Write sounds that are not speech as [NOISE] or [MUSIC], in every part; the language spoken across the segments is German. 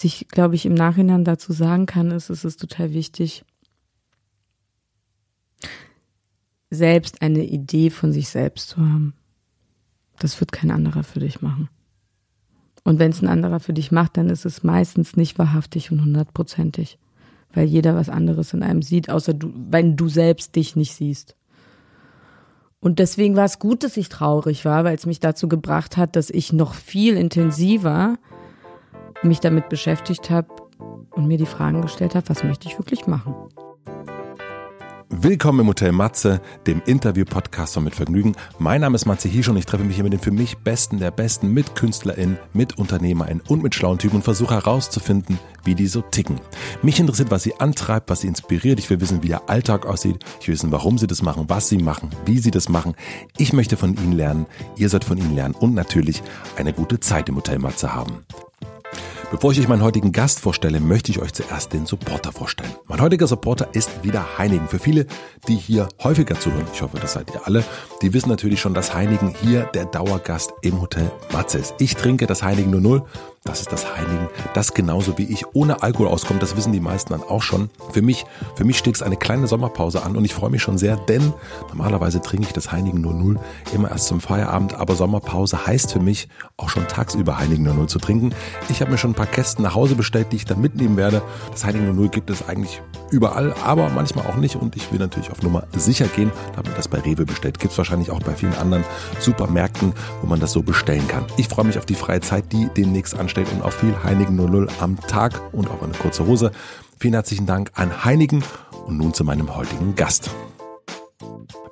was ich, glaube ich, im Nachhinein dazu sagen kann, ist, es ist total wichtig, selbst eine Idee von sich selbst zu haben. Das wird kein anderer für dich machen. Und wenn es ein anderer für dich macht, dann ist es meistens nicht wahrhaftig und hundertprozentig, weil jeder was anderes in einem sieht, außer du, wenn du selbst dich nicht siehst. Und deswegen war es gut, dass ich traurig war, weil es mich dazu gebracht hat, dass ich noch viel intensiver mich damit beschäftigt habe und mir die Fragen gestellt habe, was möchte ich wirklich machen. Willkommen im Hotel Matze, dem Interview-Podcast von Mit Vergnügen. Mein Name ist Matze Hirsch und ich treffe mich hier mit den für mich Besten der Besten, mit KünstlerInnen, mit UnternehmerInnen und mit schlauen Typen und versuche herauszufinden, wie die so ticken. Mich interessiert, was sie antreibt, was sie inspiriert. Ich will wissen, wie ihr Alltag aussieht. Ich will wissen, warum sie das machen, was sie machen, wie sie das machen. Ich möchte von ihnen lernen. Ihr sollt von ihnen lernen und natürlich eine gute Zeit im Hotel Matze haben. Bevor ich euch meinen heutigen Gast vorstelle, möchte ich euch zuerst den Supporter vorstellen. Mein heutiger Supporter ist wieder Heinigen. Für viele, die hier häufiger zuhören, ich hoffe, das seid ihr alle, die wissen natürlich schon, dass Heinigen hier der Dauergast im Hotel Matze ist. Ich trinke das Heinigen 00 das ist das Heiligen, das genauso wie ich ohne Alkohol auskommt, das wissen die meisten dann auch schon. Für mich, für mich steht es eine kleine Sommerpause an und ich freue mich schon sehr, denn normalerweise trinke ich das Heiligen nur null immer erst zum Feierabend, aber Sommerpause heißt für mich auch schon tagsüber Heiligen nur null zu trinken. Ich habe mir schon ein paar Kästen nach Hause bestellt, die ich dann mitnehmen werde. Das Heiligen nur null gibt es eigentlich überall, aber manchmal auch nicht und ich will natürlich auf Nummer sicher gehen. Da habe ich das bei Rewe bestellt. Gibt es wahrscheinlich auch bei vielen anderen Supermärkten, wo man das so bestellen kann. Ich freue mich auf die freie Zeit, die demnächst ansteht ansteht und auf viel Heinigen 00 am Tag und auch eine kurze Hose. Vielen herzlichen Dank an Heinigen und nun zu meinem heutigen Gast.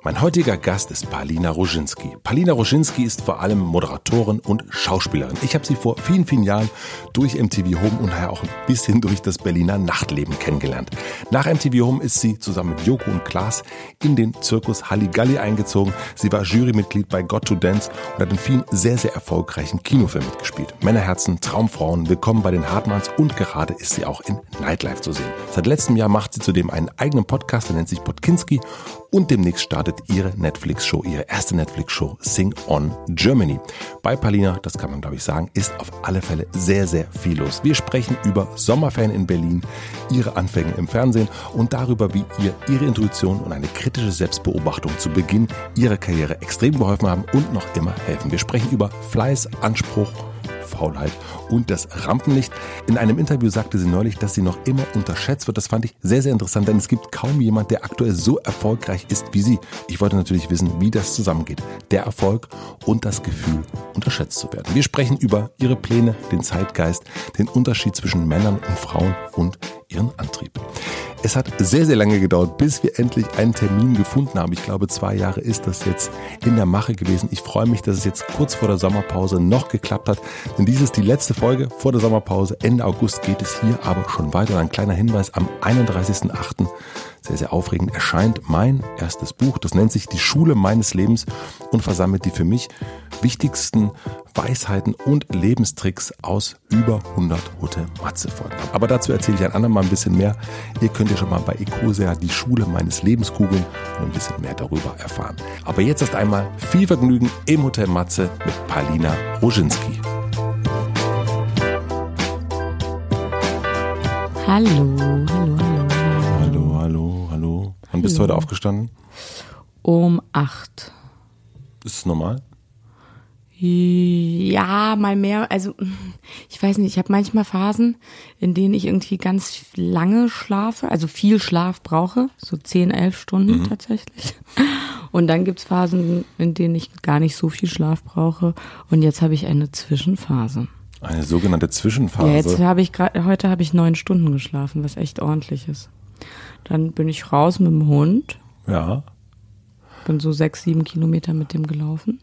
Mein heutiger Gast ist Palina Roginski. Palina Roginski ist vor allem Moderatorin und Schauspielerin. Ich habe sie vor vielen, vielen Jahren durch MTV Home und daher auch ein bisschen durch das Berliner Nachtleben kennengelernt. Nach MTV Home ist sie zusammen mit Joko und Klaas in den Zirkus Halligalli eingezogen. Sie war Jurymitglied bei Got to Dance und hat in vielen sehr, sehr erfolgreichen Kinofilmen mitgespielt. Männerherzen, Traumfrauen, Willkommen bei den Hartmanns und gerade ist sie auch in Nightlife zu sehen. Seit letztem Jahr macht sie zudem einen eigenen Podcast, der nennt sich Podkinski und demnächst startet ihre Netflix-Show, ihre erste Netflix-Show Sing On Germany. Bei Palina, das kann man glaube ich sagen, ist auf alle Fälle sehr, sehr viel los. Wir sprechen über Sommerferien in Berlin, ihre Anfänge im Fernsehen und darüber, wie ihr ihre Intuition und eine kritische Selbstbeobachtung zu Beginn ihrer Karriere extrem geholfen haben und noch immer helfen. Wir sprechen über Fleiß, Anspruch, Faulheit und das Rampenlicht. In einem Interview sagte sie neulich, dass sie noch immer unterschätzt wird. Das fand ich sehr, sehr interessant, denn es gibt kaum jemand, der aktuell so erfolgreich ist wie sie. Ich wollte natürlich wissen, wie das zusammengeht. Der Erfolg und das Gefühl, unterschätzt zu werden. Wir sprechen über ihre Pläne, den Zeitgeist, den Unterschied zwischen Männern und Frauen und ihren Antrieb. Es hat sehr, sehr lange gedauert, bis wir endlich einen Termin gefunden haben. Ich glaube, zwei Jahre ist das jetzt in der Mache gewesen. Ich freue mich, dass es jetzt kurz vor der Sommerpause noch geklappt hat. Denn dies ist die letzte Folge vor der Sommerpause. Ende August geht es hier aber schon weiter. Ein kleiner Hinweis, am 31.08 sehr, sehr aufregend, erscheint mein erstes Buch. Das nennt sich Die Schule meines Lebens und versammelt die für mich wichtigsten Weisheiten und Lebenstricks aus über 100 Hotel Matze Folgen. Aber dazu erzähle ich ein andermal ein bisschen mehr. Ihr könnt ja schon mal bei Ecosia die Schule meines Lebens googeln und ein bisschen mehr darüber erfahren. Aber jetzt erst einmal viel Vergnügen im Hotel Matze mit Palina Roginski. Hallo, hallo, hallo. Wann bist du heute aufgestanden? Um acht. Ist es normal? Ja, mal mehr. Also ich weiß nicht, ich habe manchmal Phasen, in denen ich irgendwie ganz lange schlafe, also viel Schlaf brauche, so zehn, elf Stunden mhm. tatsächlich. Und dann gibt's Phasen, in denen ich gar nicht so viel Schlaf brauche. Und jetzt habe ich eine Zwischenphase. Eine sogenannte Zwischenphase. Ja, jetzt habe ich gerade, heute habe ich neun Stunden geschlafen, was echt ordentlich ist. Dann bin ich raus mit dem Hund. Ja. Bin so sechs, sieben Kilometer mit dem gelaufen.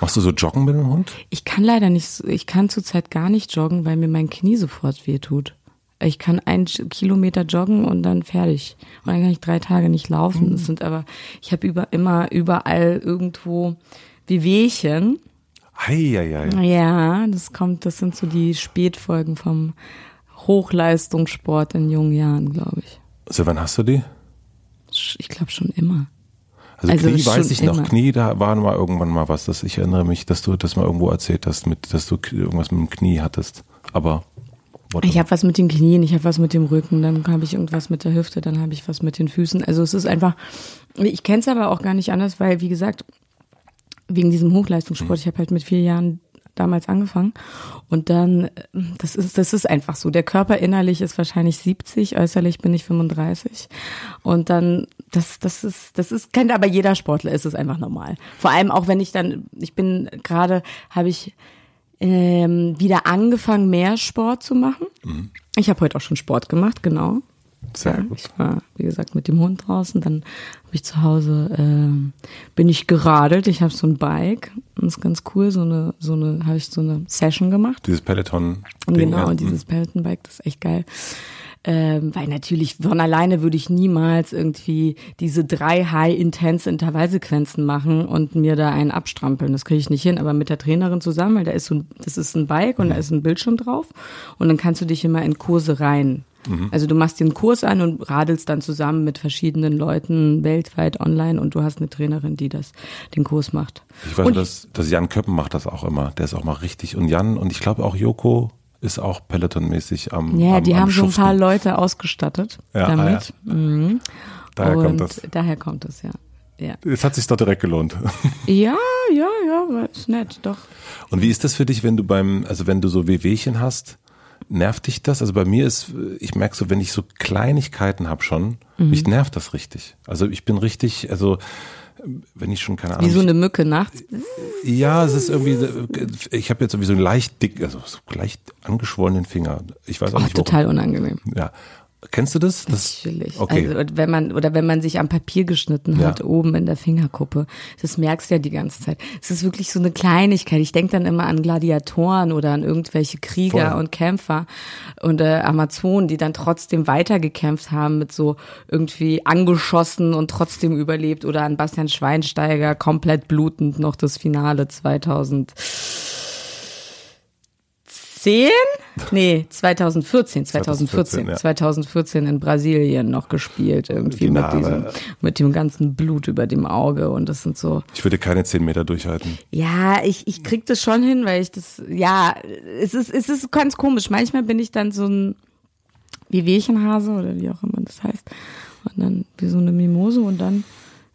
Machst du so Joggen mit dem Hund? Ich kann leider nicht, ich kann zurzeit gar nicht joggen, weil mir mein Knie sofort wehtut. Ich kann einen Kilometer joggen und dann fertig. Und dann kann ich drei Tage nicht laufen. Das sind aber, ich habe über, immer überall irgendwo Wehwehchen. Eieiei. Ja, das kommt, das sind so die Spätfolgen vom Hochleistungssport in jungen Jahren, glaube ich. Wann hast du die? Ich glaube schon immer. Also, also Knie weiß ich noch, Knie, da war mal irgendwann mal was, das ich erinnere mich, dass du das mal irgendwo erzählt hast, mit, dass du irgendwas mit dem Knie hattest. Aber whatever. Ich habe was mit den Knien, ich habe was mit dem Rücken, dann habe ich irgendwas mit der Hüfte, dann habe ich was mit den Füßen. Also es ist einfach, ich kenne es aber auch gar nicht anders, weil wie gesagt, wegen diesem Hochleistungssport, ich habe halt mit vier Jahren damals angefangen und dann, das ist, das ist einfach so. Der Körper innerlich ist wahrscheinlich 70, äußerlich bin ich 35 und dann, das, das ist, das ist, kennt aber jeder Sportler, ist es einfach normal. Vor allem auch wenn ich dann, ich bin gerade, habe ich ähm, wieder angefangen, mehr Sport zu machen. Ich habe heute auch schon Sport gemacht, genau. Sehr gut. Ich war, wie gesagt, mit dem Hund draußen. Dann ich zu Hause, ähm, bin ich geradelt. Ich habe so ein Bike. Das ist ganz cool. So eine, so eine, habe ich so eine Session gemacht. Dieses Peloton. Genau, dieses Peloton-Bike, das ist echt geil. Ähm, weil natürlich von alleine würde ich niemals irgendwie diese drei high-intense Intervallsequenzen machen und mir da einen abstrampeln. Das kriege ich nicht hin. Aber mit der Trainerin zusammen, weil da ist so ein, das ist ein Bike und da ist ein Bildschirm drauf. Und dann kannst du dich immer in Kurse rein. Also du machst einen Kurs an und radelst dann zusammen mit verschiedenen Leuten weltweit online und du hast eine Trainerin, die das, den Kurs macht. Ich weiß, und dass, dass Jan Köppen macht das auch immer. Der ist auch mal richtig. Und Jan und ich glaube auch Joko ist auch Peloton-mäßig am Ja, am, die am haben so ein Schuften. paar Leute ausgestattet Ja, ah, damit. Mhm. Daher und kommt das. Daher kommt es, ja. Ja, Jetzt hat sich doch direkt gelohnt. [LAUGHS] ja, ja, ja, ist nett, doch. Und wie ist das für dich, wenn du beim, also wenn du so Wehwehchen hast, nervt dich das? Also bei mir ist, ich merke so, wenn ich so Kleinigkeiten habe schon, Mhm. mich nervt das richtig. Also ich bin richtig, also wenn ich schon keine Ahnung. Wie so eine Mücke nachts. ja, es ist irgendwie, ich habe jetzt irgendwie so einen leicht dick, also so leicht angeschwollenen Finger. Ich weiß auch Oh, nicht warum. total unangenehm. Ja. Kennst du das? das Natürlich. Okay. Also wenn man oder wenn man sich am Papier geschnitten hat, Ja. oben in der Fingerkuppe, das merkst du ja die ganze Zeit. Es ist wirklich so eine Kleinigkeit. Ich denke dann immer an Gladiatoren oder an irgendwelche Krieger Voll. und Kämpfer und äh, Amazonen, die dann trotzdem weitergekämpft haben mit so irgendwie angeschossen und trotzdem überlebt oder an Bastian Schweinsteiger komplett blutend noch das Finale 2010? Nee, 2014, 2014, 2014, ja. 2014 in Brasilien noch gespielt, irgendwie mit diesem, mit dem ganzen Blut über dem Auge und das sind so, Ich würde keine zehn Meter durchhalten. ja, ich, ich krieg das schon hin, weil ich das, ja, es ist, es ist ganz komisch. Manchmal bin ich dann so ein Wehwehchenhase oder wie auch immer das heißt. Und dann wie so eine Mimose und dann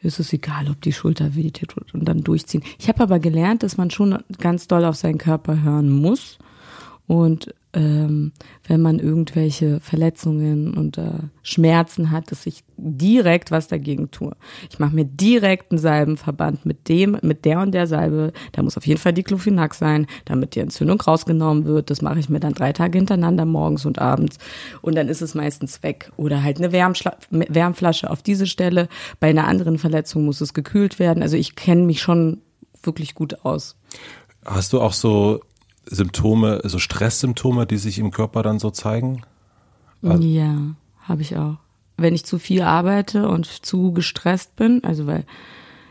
ist es egal, ob die Schulter wehtut und dann durchziehen. Ich habe aber gelernt, dass man schon ganz doll auf seinen Körper hören muss. Und ähm, wenn man irgendwelche Verletzungen und äh, Schmerzen hat, dass ich direkt was dagegen tue. Ich mache mir direkt einen Salbenverband mit dem, mit der und der Salbe. Da muss auf jeden Fall Diclofenac sein, damit die Entzündung rausgenommen wird. Das mache ich mir dann drei Tage hintereinander, morgens und abends. Und dann ist es meistens weg. Oder halt eine Wärmschla Wärmflasche auf diese Stelle. Bei einer anderen Verletzung muss es gekühlt werden. Also ich kenne mich schon wirklich gut aus. Hast du auch so Symptome, so Stresssymptome, die sich im Körper dann so zeigen? Also- ja, habe ich auch. Wenn ich zu viel arbeite und zu gestresst bin, also weil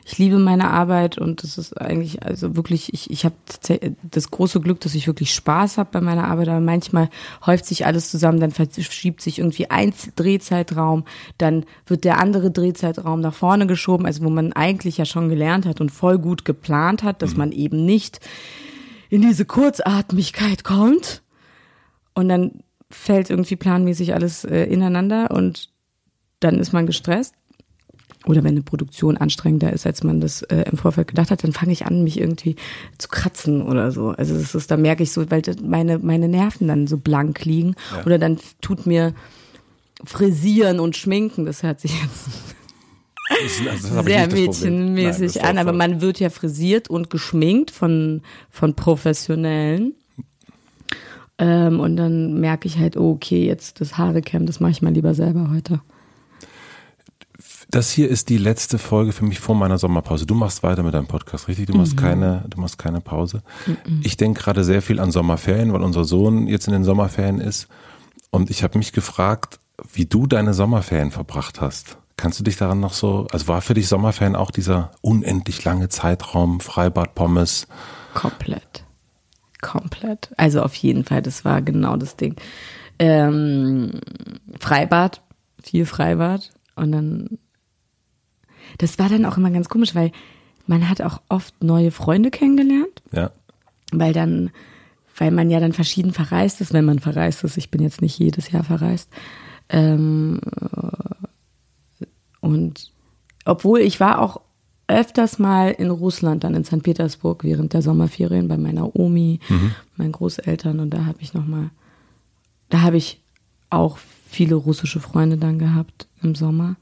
ich liebe meine Arbeit und das ist eigentlich, also wirklich, ich, ich habe das große Glück, dass ich wirklich Spaß habe bei meiner Arbeit, aber manchmal häuft sich alles zusammen, dann verschiebt sich irgendwie ein Drehzeitraum, dann wird der andere Drehzeitraum nach vorne geschoben, also wo man eigentlich ja schon gelernt hat und voll gut geplant hat, dass man eben nicht in diese Kurzatmigkeit kommt und dann fällt irgendwie planmäßig alles äh, ineinander und dann ist man gestresst. Oder wenn eine Produktion anstrengender ist, als man das äh, im Vorfeld gedacht hat, dann fange ich an, mich irgendwie zu kratzen oder so. Also das ist, da merke ich so, weil meine, meine Nerven dann so blank liegen. Ja. Oder dann tut mir Frisieren und Schminken, das hört sich jetzt Das, also das sehr. Nein, mädchenmäßig an, aber man wird ja frisiert und geschminkt von, von Professionellen. Ähm, und dann merke ich halt, oh, okay, jetzt das Haarecam, das mache ich mal lieber selber heute. Das hier ist die letzte Folge für mich vor meiner Sommerpause. Du machst weiter mit deinem Podcast, richtig? Du Mhm. machst keine, du machst keine Pause. Ich denke gerade sehr viel an Sommerferien, weil unser Sohn jetzt in den Sommerferien ist. Und ich habe mich gefragt, wie du deine Sommerferien verbracht hast. Kannst du dich daran noch so, also war für dich Sommerferien auch dieser unendlich lange Zeitraum, Freibad, Pommes? Komplett. Komplett. Also auf jeden Fall, das war genau das Ding. Ähm, Freibad, viel Freibad. Und dann, das war dann auch immer ganz komisch, weil man hat auch oft neue Freunde kennengelernt. Ja. weil dann weil man ja dann verschieden verreist ist, wenn man verreist ist. Ich bin jetzt nicht jedes Jahr verreist. Ähm, äh, und obwohl ich war auch öfters mal in Russland, dann in St. Petersburg während der Sommerferien bei meiner Omi, mhm. meinen Großeltern und da habe ich noch mal, da habe ich auch viele russische Freunde dann gehabt im Sommer.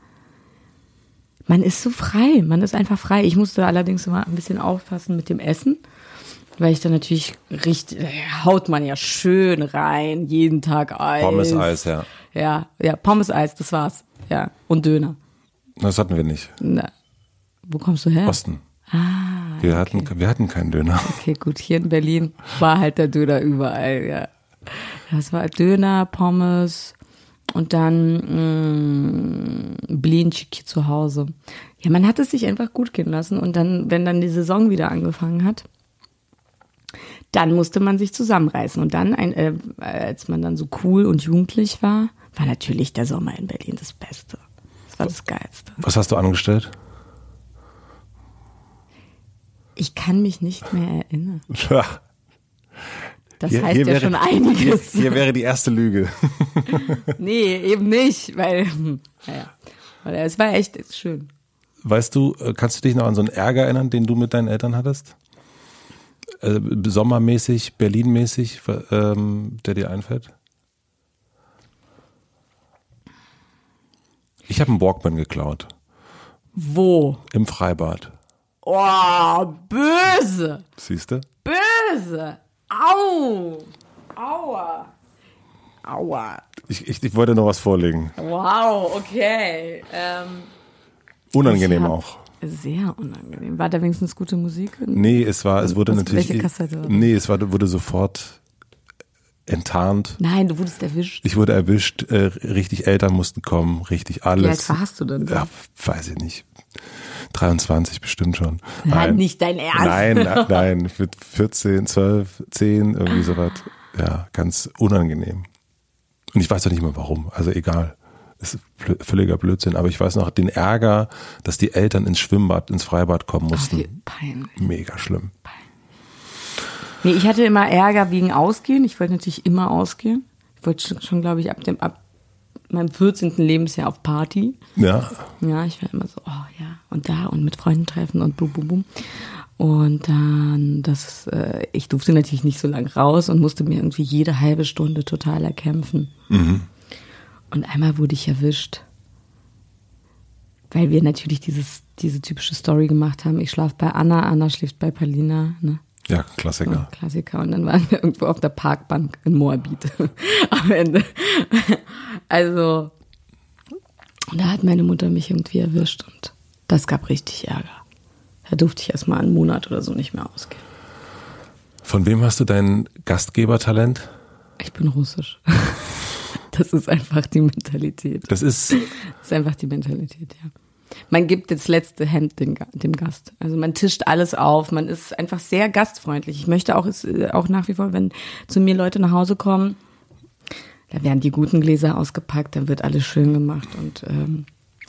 Man ist so frei, man ist einfach frei. Ich musste allerdings immer ein bisschen aufpassen mit dem Essen, weil ich dann natürlich richtig, haut man ja schön rein, jeden Tag Eis. Pommes-Eis, ja. Ja, ja, Pommes-Eis, das war's. Ja, und Döner. Das hatten wir nicht. Na, wo kommst du her? Osten. Ah. Wir, okay. hatten, wir hatten keinen Döner. Okay, gut. Hier in Berlin war halt der Döner überall, ja. Das war Döner, Pommes und dann mm, Blinchiki zu Hause. Ja, man hat es sich einfach gut gehen lassen und dann, wenn dann die Saison wieder angefangen hat, dann musste man sich zusammenreißen. Und dann, ein, äh, als man dann so cool und jugendlich war, war natürlich der Sommer in Berlin das Beste. Das war das Geilste. Was hast du angestellt? Ich kann mich nicht mehr erinnern. [LAUGHS] Ja. Das hier, heißt hier ja wäre, schon einiges. Hier, hier, wäre die erste Lüge. [LAUGHS] [LAUGHS] nee, eben nicht, weil, naja, es war echt schön. Weißt du, äh, kannst du dich noch an so einen Ärger erinnern, den du mit deinen Eltern hattest? Äh, sommermäßig, Berlinmäßig, ähm, der dir einfällt? Ich habe einen Walkman geklaut. Wo? Im Freibad. Oh, böse. Siehst du? Böse. Au. Aua. Aua. Ich, ich, ich wollte noch was vorlegen. Wow, okay. Ähm, Unangenehm auch. Sehr unangenehm. War da wenigstens gute Musik? Nee, es war, es wurde Was, natürlich. Welche Kassette? Nee, es war, wurde sofort enttarnt. Nein, du wurdest erwischt. Ich wurde erwischt, äh, richtig Eltern mussten kommen, richtig alles. Wie alt warst du denn? Ja, weiß ich nicht. 23 bestimmt schon. Nein, nein nicht dein Ernst. Nein, [LAUGHS] nein, mit 14, 12, 10, irgendwie sowas. Ja, ganz unangenehm. Und ich weiß doch nicht mehr warum, also egal. Das ist völliger Blödsinn, aber ich weiß noch den Ärger, dass die Eltern ins Schwimmbad, ins Freibad kommen mussten. Ach, peinlich. Mega schlimm. Peinlich. Nee, ich hatte immer Ärger wegen Ausgehen. Ich wollte natürlich immer ausgehen. Ich wollte schon, glaube ich, ab dem, ab meinem 14. Lebensjahr auf Party. Ja. Ja, ich war immer so, oh ja, und da und mit Freunden treffen und bum, bum, bum. Und dann, das, äh, ich durfte natürlich nicht so lang raus und musste mir irgendwie jede halbe Stunde total erkämpfen. Mhm. Und einmal wurde ich erwischt, weil wir natürlich dieses, diese typische Story gemacht haben. Ich schlafe bei Anna, Anna schläft bei Palina. Ne? Ja, Klassiker. Ja, Klassiker. Und dann waren wir irgendwo auf der Parkbank in Moabit [LAUGHS] am Ende. Also, da hat meine Mutter mich irgendwie erwischt und das gab richtig Ärger. Da durfte ich erstmal einen Monat oder so nicht mehr ausgehen. Von wem hast du dein Gastgebertalent? Ich bin russisch. [LAUGHS] Das ist einfach die Mentalität. Das ist. Das ist einfach die Mentalität, ja man gibt das letzte Hemd dem, dem Gast. Also man tischt alles auf, man ist einfach sehr gastfreundlich. Ich möchte auch, äh, auch nach wie vor, wenn zu mir Leute nach Hause kommen, da werden die guten Gläser ausgepackt, dann wird alles schön gemacht und ähm,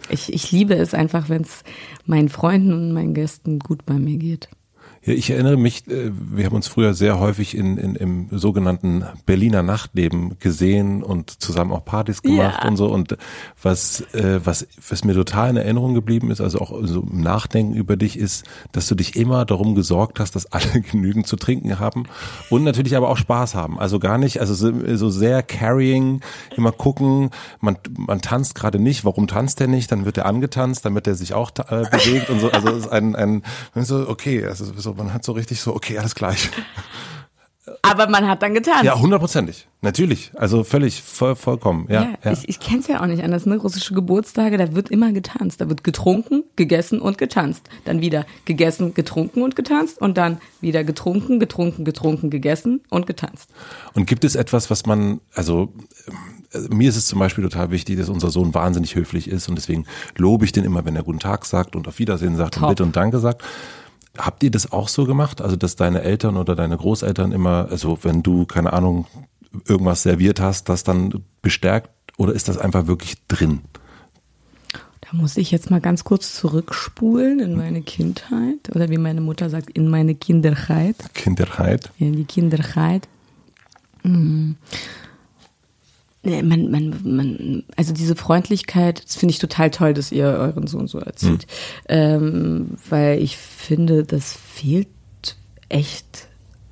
ich, ich liebe es einfach, wenn es meinen Freunden und meinen Gästen gut bei mir geht. Ja, ich erinnere mich, äh, wir haben uns früher sehr häufig in, in, im sogenannten Berliner Nachtleben gesehen und zusammen auch Partys gemacht ja. und so. Und was, äh, was, was mir total in Erinnerung geblieben ist, also auch so im Nachdenken über dich, ist, dass du dich immer darum gesorgt hast, dass alle [LAUGHS] genügend zu trinken haben und natürlich aber auch Spaß haben. Also gar nicht, also so, so sehr carrying, immer gucken, man, man tanzt gerade nicht, warum tanzt der nicht? Dann wird er angetanzt, damit er sich auch äh, bewegt und so. Also es ist ein, ein so, okay, also so, man hat so richtig so, okay, alles gleich. Aber man hat dann getan. Ja, hundertprozentig. Natürlich. Also völlig, voll, vollkommen. Ja, ja, ja. Ich, ich kenne es ja auch nicht anders. Ne? Russische Geburtstage, da wird immer getanzt. Da wird getrunken, gegessen und getanzt. Dann wieder gegessen, getrunken und getanzt. Und dann wieder getrunken, getrunken, getrunken, gegessen und getanzt. Und gibt es etwas, was man, also äh, mir ist es zum Beispiel total wichtig, dass unser Sohn wahnsinnig höflich ist. Und deswegen lobe ich den immer, wenn er guten Tag sagt und auf Wiedersehen sagt Top. und Bitte und Danke sagt. Habt ihr das auch so gemacht? Also, dass deine Eltern oder deine Großeltern immer, also wenn du, keine Ahnung, irgendwas serviert hast, das dann bestärkt oder ist das einfach wirklich drin? Da muss ich jetzt mal ganz kurz zurückspulen in meine Kindheit oder wie meine Mutter sagt, in meine Kinderheit. Kinderheit. In die Kinderheit. Mhm. Man, man, man, also diese Freundlichkeit, das finde ich total toll, dass ihr euren Sohn so erzieht. Mhm. Ähm, weil ich finde, das fehlt echt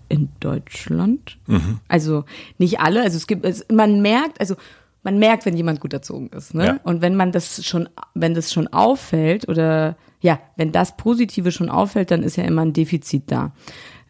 in Deutschland. Mhm. Also nicht alle, also es gibt, es, man merkt, also man merkt, wenn jemand gut erzogen ist, ne? Ja. Und wenn man das schon, wenn das schon auffällt oder ja, wenn das Positive schon auffällt, dann ist ja immer ein Defizit da.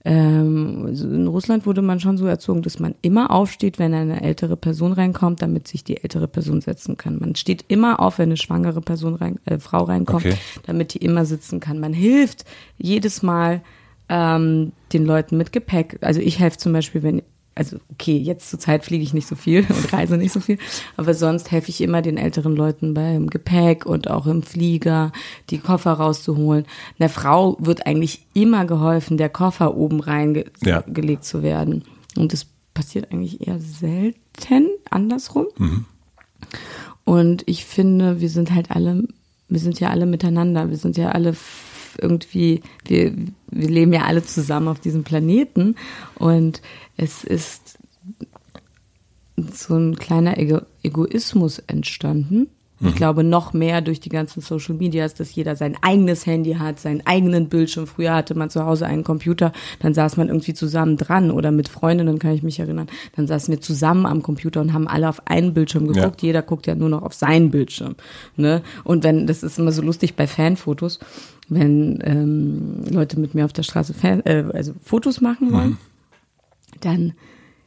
Ähm, in Russland wurde man schon so erzogen, dass man immer aufsteht, wenn eine ältere Person reinkommt, damit sich die ältere Person setzen kann. Man steht immer auf, wenn eine schwangere Person rein, äh, Frau reinkommt, okay. damit die immer sitzen kann. Man hilft jedes Mal ähm, den Leuten mit Gepäck. Also ich helfe zum Beispiel, wenn also okay, jetzt zur Zeit fliege ich nicht so viel [LAUGHS] und reise nicht so viel, aber sonst helfe ich immer den älteren Leuten beim Gepäck und auch im Flieger, die Koffer rauszuholen. Einer Frau wird eigentlich immer geholfen, der Koffer oben reingelegt ja. zu werden. Und das passiert eigentlich eher selten andersrum. Mhm. Und ich finde, wir sind halt alle, wir sind ja alle miteinander, wir sind ja alle irgendwie, wir, wir leben ja alle zusammen auf diesem Planeten und es ist so ein kleiner Ego Egoismus entstanden. Ich mhm. glaube noch mehr durch die ganzen Social Medias, dass jeder sein eigenes Handy hat, seinen eigenen Bildschirm. Früher hatte man zu Hause einen Computer, dann saß man irgendwie zusammen dran oder mit Freundinnen, kann ich mich erinnern. Dann saßen wir zusammen am Computer und haben alle auf einen Bildschirm geguckt. Ja. Jeder guckt ja nur noch auf seinen Bildschirm. Ne? Und wenn, das ist immer so lustig bei Fanfotos, wenn ähm, Leute mit mir auf der Straße Fan, äh, also Fotos machen wollen, mhm. dann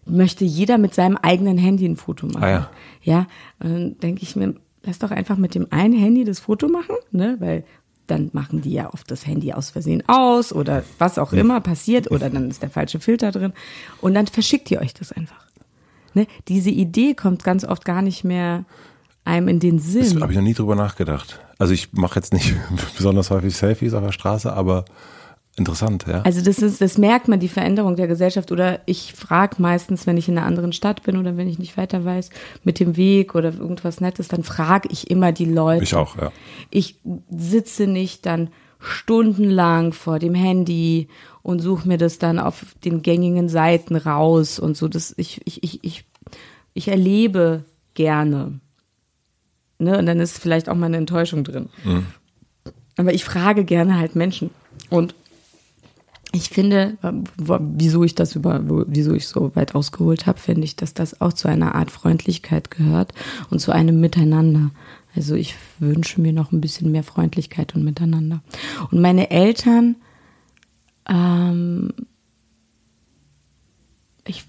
möchte jeder mit seinem eigenen Handy ein Foto machen. Ah, ja. ja, und dann denke ich mir, lass doch einfach mit dem einen Handy das Foto machen, ne, weil dann machen die ja oft das Handy aus Versehen aus oder was auch immer passiert oder dann ist der falsche Filter drin und dann verschickt ihr euch das einfach. Ne? Diese Idee kommt ganz oft gar nicht mehr einem in den Sinn. Das habe ich noch nie drüber nachgedacht. Also ich mache jetzt nicht [LAUGHS] besonders häufig Selfies auf der Straße, aber interessant, ja. Also das ist, das merkt man, die Veränderung der Gesellschaft. Oder ich frage meistens, wenn ich in einer anderen Stadt bin oder wenn ich nicht weiter weiß, mit dem Weg oder irgendwas Nettes, dann frage ich immer die Leute. Ich auch, ja. Ich sitze nicht dann stundenlang vor dem Handy und suche mir das dann auf den gängigen Seiten raus und so. Das, ich, ich, ich, ich, ich erlebe gerne. Ne? Und dann ist vielleicht auch mal eine Enttäuschung drin. Mhm. Aber ich frage gerne halt Menschen. Und ich finde, wieso ich das über, wieso ich so weit ausgeholt habe, finde ich, dass das auch zu einer Art Freundlichkeit gehört und zu einem Miteinander. Also ich wünsche mir noch ein bisschen mehr Freundlichkeit und Miteinander. Und meine Eltern, ähm, ich,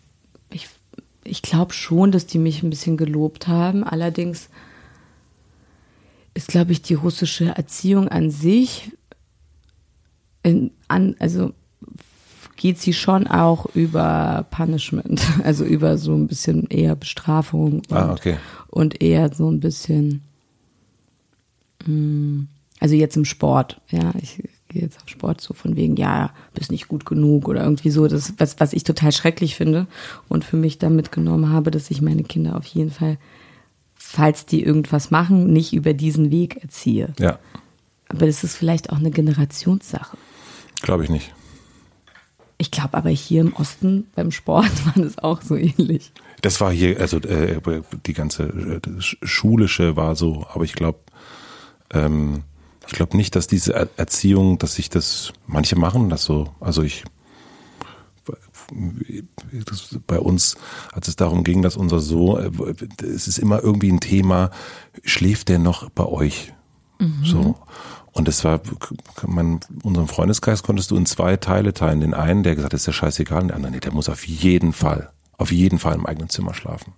ich, ich glaube schon, dass die mich ein bisschen gelobt haben. Allerdings ist, glaube ich, die russische Erziehung an sich, in, an, also geht sie schon auch über Punishment, [LAUGHS] also über so ein bisschen eher Bestrafung ah, und, ah, okay. und eher so ein bisschen, hm, also jetzt im Sport, ja, ich gehe jetzt auf Sport so von wegen, ja, bist nicht gut genug oder irgendwie so, das was was ich total schrecklich finde und für mich da mitgenommen habe, dass ich meine Kinder auf jeden Fall falls die irgendwas machen, nicht über diesen Weg erziehe. Ja. Aber das ist vielleicht auch eine Generationssache. Glaube ich nicht. Ich glaube aber hier im Osten beim Sport [LAUGHS] war das auch so ähnlich. Das war hier, also äh, die ganze äh, schulische war so, aber ich glaube, ähm, ich glaube nicht, dass diese Erziehung, dass sich das, manche machen das so. Also ich das, bei uns, als es darum ging, dass unser Sohn, äh, es ist immer irgendwie ein Thema, schläft der noch bei euch? Mhm. So. Und es war, man, unseren Freundeskreis konntest du in zwei Teile teilen. Den einen, der gesagt hat, ist ja scheißegal, und der andere, nee, der muss auf jeden Fall, auf jeden Fall im eigenen Zimmer schlafen.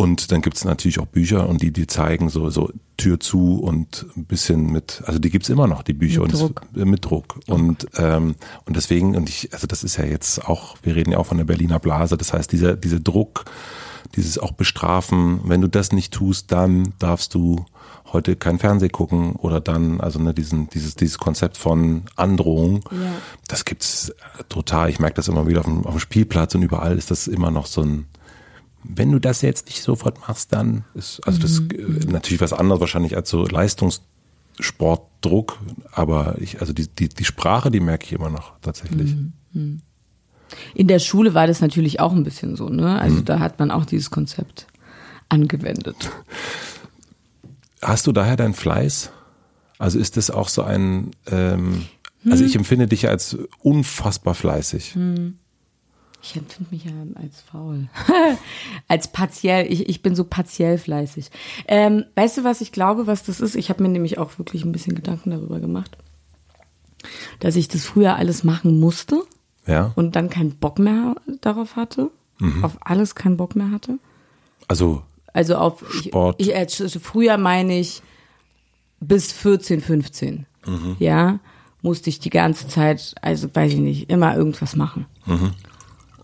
Und dann gibt es natürlich auch Bücher und die, die zeigen so, so Tür zu und ein bisschen mit, also die gibt's immer noch, die Bücher mit und Druck. Das, äh, mit Druck. Und, ähm, und deswegen, und ich, also das ist ja jetzt auch, wir reden ja auch von der Berliner Blase, das heißt, dieser, dieser Druck, dieses auch bestrafen, wenn du das nicht tust, dann darfst du heute kein Fernsehen gucken oder dann, also ne, diesen, dieses, dieses Konzept von Androhung, ja. das gibt's total. Ich merke das immer wieder auf dem, auf dem Spielplatz und überall ist das immer noch so ein, wenn du das jetzt nicht sofort machst, dann ist, also das mhm. Äh, natürlich was anderes wahrscheinlich als so Leistungssportdruck, aber ich, also die, die, die Sprache, die merke ich immer noch tatsächlich. Mhm. mhm. In der Schule war das natürlich auch ein bisschen so, ne? Also mhm. da hat man auch dieses Konzept angewendet. Hast du daher deinen Fleiß? Also ist das auch so ein, ähm, hm. also ich empfinde dich als unfassbar fleißig. Ich empfinde mich ja als faul. [LAUGHS] als partiell. Ich, ich bin so partiell fleißig. Ähm, weißt du, was ich glaube, was das ist? Ich habe mir nämlich auch wirklich ein bisschen Gedanken darüber gemacht, dass ich das früher alles machen musste. Ja. Und dann keinen Bock mehr darauf hatte. Mhm. Auf alles keinen Bock mehr hatte. Also. Also auf Sport. Ich, ich, also früher meine ich bis 14, 15. Mhm. Ja. Musste ich die ganze Zeit, also weiß ich nicht, immer irgendwas machen. Mhm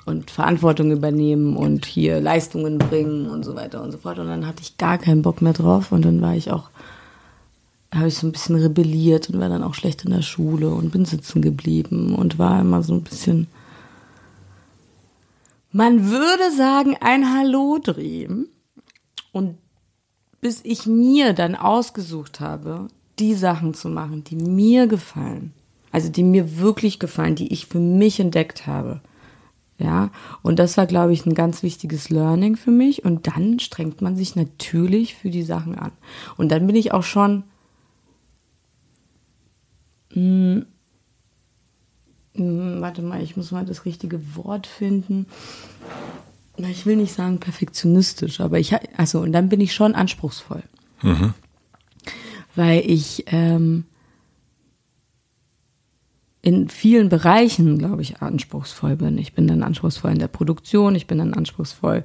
und Verantwortung übernehmen und hier Leistungen bringen und so weiter und so fort. Und dann hatte ich gar keinen Bock mehr drauf und dann war ich auch, habe ich so ein bisschen rebelliert und war dann auch schlecht in der Schule und bin sitzen geblieben und war immer so ein bisschen, man würde sagen, ein Hallo drehen. Und bis ich mir dann ausgesucht habe, die Sachen zu machen, die mir gefallen, also die mir wirklich gefallen, die ich für mich entdeckt habe, ja, und das war, glaube ich, ein ganz wichtiges Learning für mich. Und dann strengt man sich natürlich für die Sachen an. Und dann bin ich auch schon, hm, hm, warte mal, ich muss mal das richtige Wort finden. Ich will nicht sagen perfektionistisch, aber ich, also, und dann bin ich schon anspruchsvoll. Mhm. Weil ich, ähm, in vielen Bereichen, glaube ich, anspruchsvoll bin. Ich bin dann anspruchsvoll in der Produktion, ich bin dann anspruchsvoll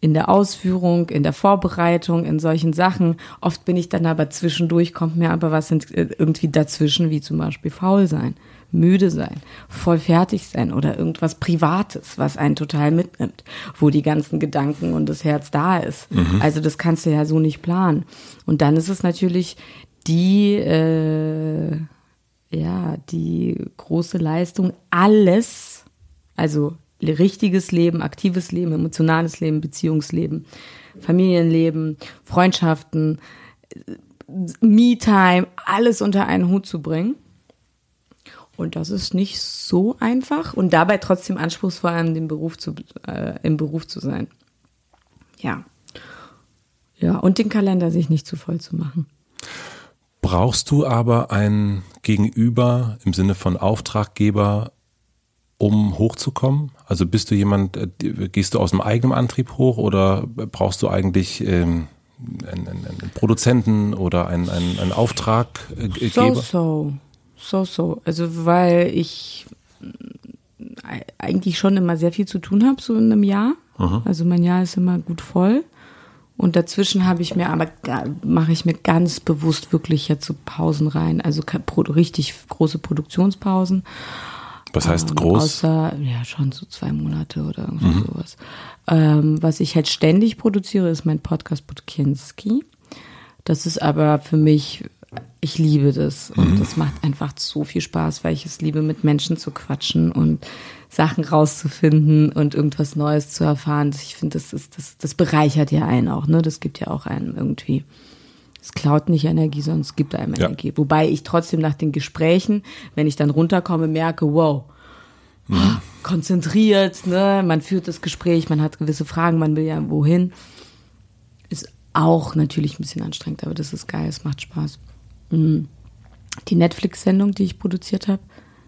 in der Ausführung, in der Vorbereitung, in solchen Sachen. Oft bin ich dann aber zwischendurch, kommt mir aber was äh, irgendwie dazwischen, wie zum Beispiel faul sein, müde sein, voll fertig sein oder irgendwas Privates, was einen total mitnimmt, wo die ganzen Gedanken und das Herz da ist. Mhm. Also das kannst du ja so nicht planen. Und dann ist es natürlich die äh, ja, die große Leistung, alles, also richtiges Leben, aktives Leben, emotionales Leben, Beziehungsleben, Familienleben, Freundschaften, Me-Time, alles unter einen Hut zu bringen. Und das ist nicht so einfach und dabei trotzdem anspruchsvoll dem Beruf zu, äh, im Beruf zu sein. Ja. Ja, und den Kalender sich nicht zu voll zu machen. Brauchst du aber ein Gegenüber im Sinne von Auftraggeber, um hochzukommen? Also bist du jemand, äh, gehst du aus dem eigenen Antrieb hoch oder brauchst du eigentlich ähm, einen, einen, Produzenten oder einen, einen, einen Auftraggeber? So, so. So, so. Also, weil ich äh, eigentlich schon immer sehr viel zu tun habe, so in einem Jahr. Mhm. Also mein Jahr ist immer gut voll. Und dazwischen habe ich mir aber mache ich mir ganz bewusst wirklich jetzt so Pausen rein, also richtig große Produktionspausen. Was heißt ähm, groß? Außer, ja, schon so zwei Monate oder irgendwie mhm. sowas. Ähm, was ich halt ständig produziere, ist mein Podcast Budkinski. Das ist aber für mich, ich liebe das und mhm. das macht einfach so viel Spaß, weil ich es liebe, mit Menschen zu quatschen und Sachen rauszufinden und irgendwas Neues zu erfahren. Ich finde, das ist, das, das bereichert ja einen auch, ne? Das gibt ja auch einem irgendwie. Es klaut nicht Energie, sondern es gibt einem ja. Energie. Wobei ich trotzdem nach den Gesprächen, wenn ich dann runterkomme, merke, wow, mhm. konzentriert, ne? Man führt das Gespräch, man hat gewisse Fragen, man will ja wohin. Ist auch natürlich ein bisschen anstrengend, aber das ist geil, es macht Spaß. Mhm. Die Netflix-Sendung, die ich produziert habe,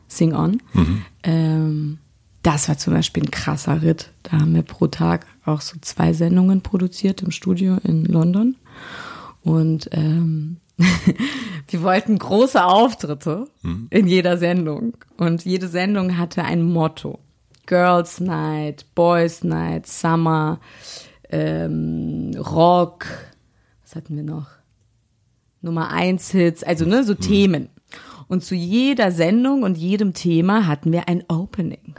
Sing On, mhm. ähm, das war zum Beispiel ein krasser Ritt. Da haben wir pro Tag auch so zwei Sendungen produziert im Studio in London. Und ähm, [LAUGHS] wir wollten große Auftritte mhm. in jeder Sendung. Und jede Sendung hatte ein Motto. Girls Night, Boys Night, Summer, ähm, Rock, was hatten wir noch? Nummer eins Hits, also ne, so mhm. Themen. Und zu jeder Sendung und jedem Thema hatten wir ein Opening.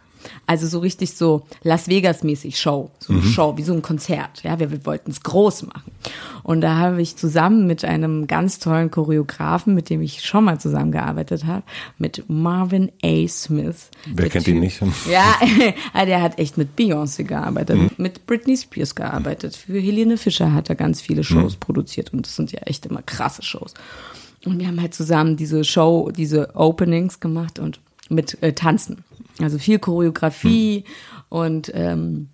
Also so richtig so Las Vegas-mäßig Show, so mhm. Show, wie so ein Konzert. Ja, wir, wir wollten es groß machen. Und da habe ich zusammen mit einem ganz tollen Choreografen, mit dem ich schon mal zusammengearbeitet habe, mit Marvin A. Smith. Wer kennt ihn nicht? [LAUGHS] Ja, [LAUGHS] der hat echt mit Beyoncé gearbeitet, mhm. mit Britney Spears gearbeitet. Für Helene Fischer hat er ganz viele Shows mhm. produziert und das sind ja echt immer krasse Shows. Und wir haben halt zusammen diese Show, diese Openings gemacht und mit äh, Tanzen. Also viel Choreografie mhm. und ähm,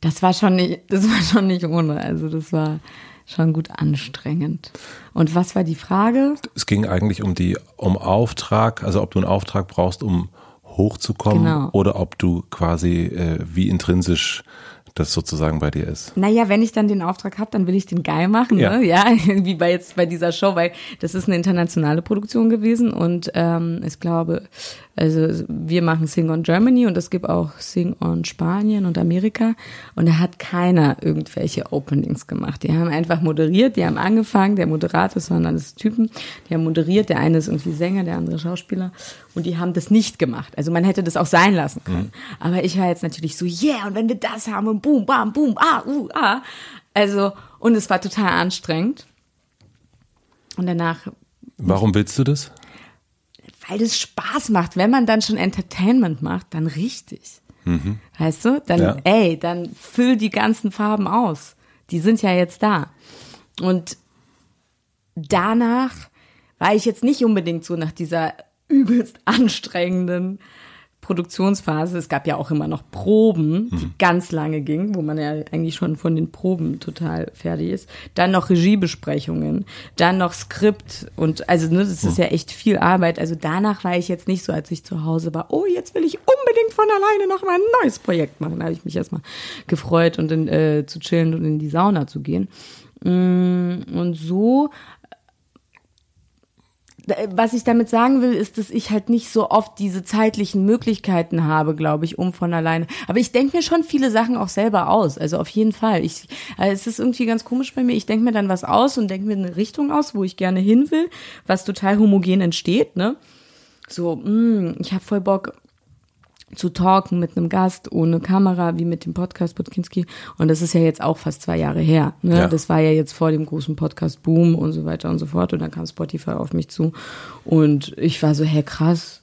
das war schon nicht, [LAUGHS] das war schon nicht ohne. Also das war schon gut anstrengend. Und was war die Frage? Es ging eigentlich um die, um Auftrag, also ob du einen Auftrag brauchst, um hochzukommen genau. oder ob du quasi äh, wie intrinsisch das sozusagen bei dir ist. Naja, wenn ich dann den Auftrag habe, dann will ich den geil machen, ja. ne? Ja, [LAUGHS] wie bei jetzt bei dieser Show, weil das ist eine internationale Produktion gewesen und ähm, ich glaube, also wir machen Sing on Germany und es gibt auch Sing on Spanien und Amerika und da hat keiner irgendwelche Openings gemacht. Die haben einfach moderiert, die haben angefangen, der Moderator, das waren alles Typen, die haben moderiert, der eine ist irgendwie Sänger, der andere Schauspieler und die haben das nicht gemacht. Also man hätte das auch sein lassen können. Mhm. Aber ich war jetzt natürlich so, yeah, und wenn wir das haben und boom, bam, boom, ah, uh, ah. Also, und es war total anstrengend. Und danach. Warum willst du das? Weil das Spaß macht. Wenn man dann schon Entertainment macht, dann richtig. Mhm. Weißt du? Dann, ja. ey, dann füll die ganzen Farben aus. Die sind ja jetzt da. Und danach war ich jetzt nicht unbedingt so nach dieser übelst anstrengenden Produktionsphase. Es gab ja auch immer noch Proben, die mhm. ganz lange gingen, wo man ja eigentlich schon von den Proben total fertig ist. Dann noch Regiebesprechungen, dann noch Skript und also ne, das ist mhm. ja echt viel Arbeit. Also danach war ich jetzt nicht so, als ich zu Hause war, oh, jetzt will ich unbedingt von alleine noch mal ein neues Projekt machen. Da habe ich mich erstmal gefreut und in, äh, zu chillen und in die Sauna zu gehen. Mm, und so was ich damit sagen will, ist, dass ich halt nicht so oft diese zeitlichen Möglichkeiten habe, glaube ich, um von alleine. Aber ich denke mir schon viele Sachen auch selber aus. Also auf jeden Fall. Ich, also es ist irgendwie ganz komisch bei mir. Ich denke mir dann was aus und denke mir eine Richtung aus, wo ich gerne hin will, was total homogen entsteht. Ne? So, mh, hm, ich habe voll Bock zu talken mit einem Gast ohne Kamera, wie mit dem Podcast Podkinski. Und das ist ja jetzt auch fast zwei Jahre her. Ne? Ja. Das war ja jetzt vor dem großen Podcast-Boom und so weiter und so fort. Und dann kam Spotify auf mich zu. Und ich war so, hey, krass.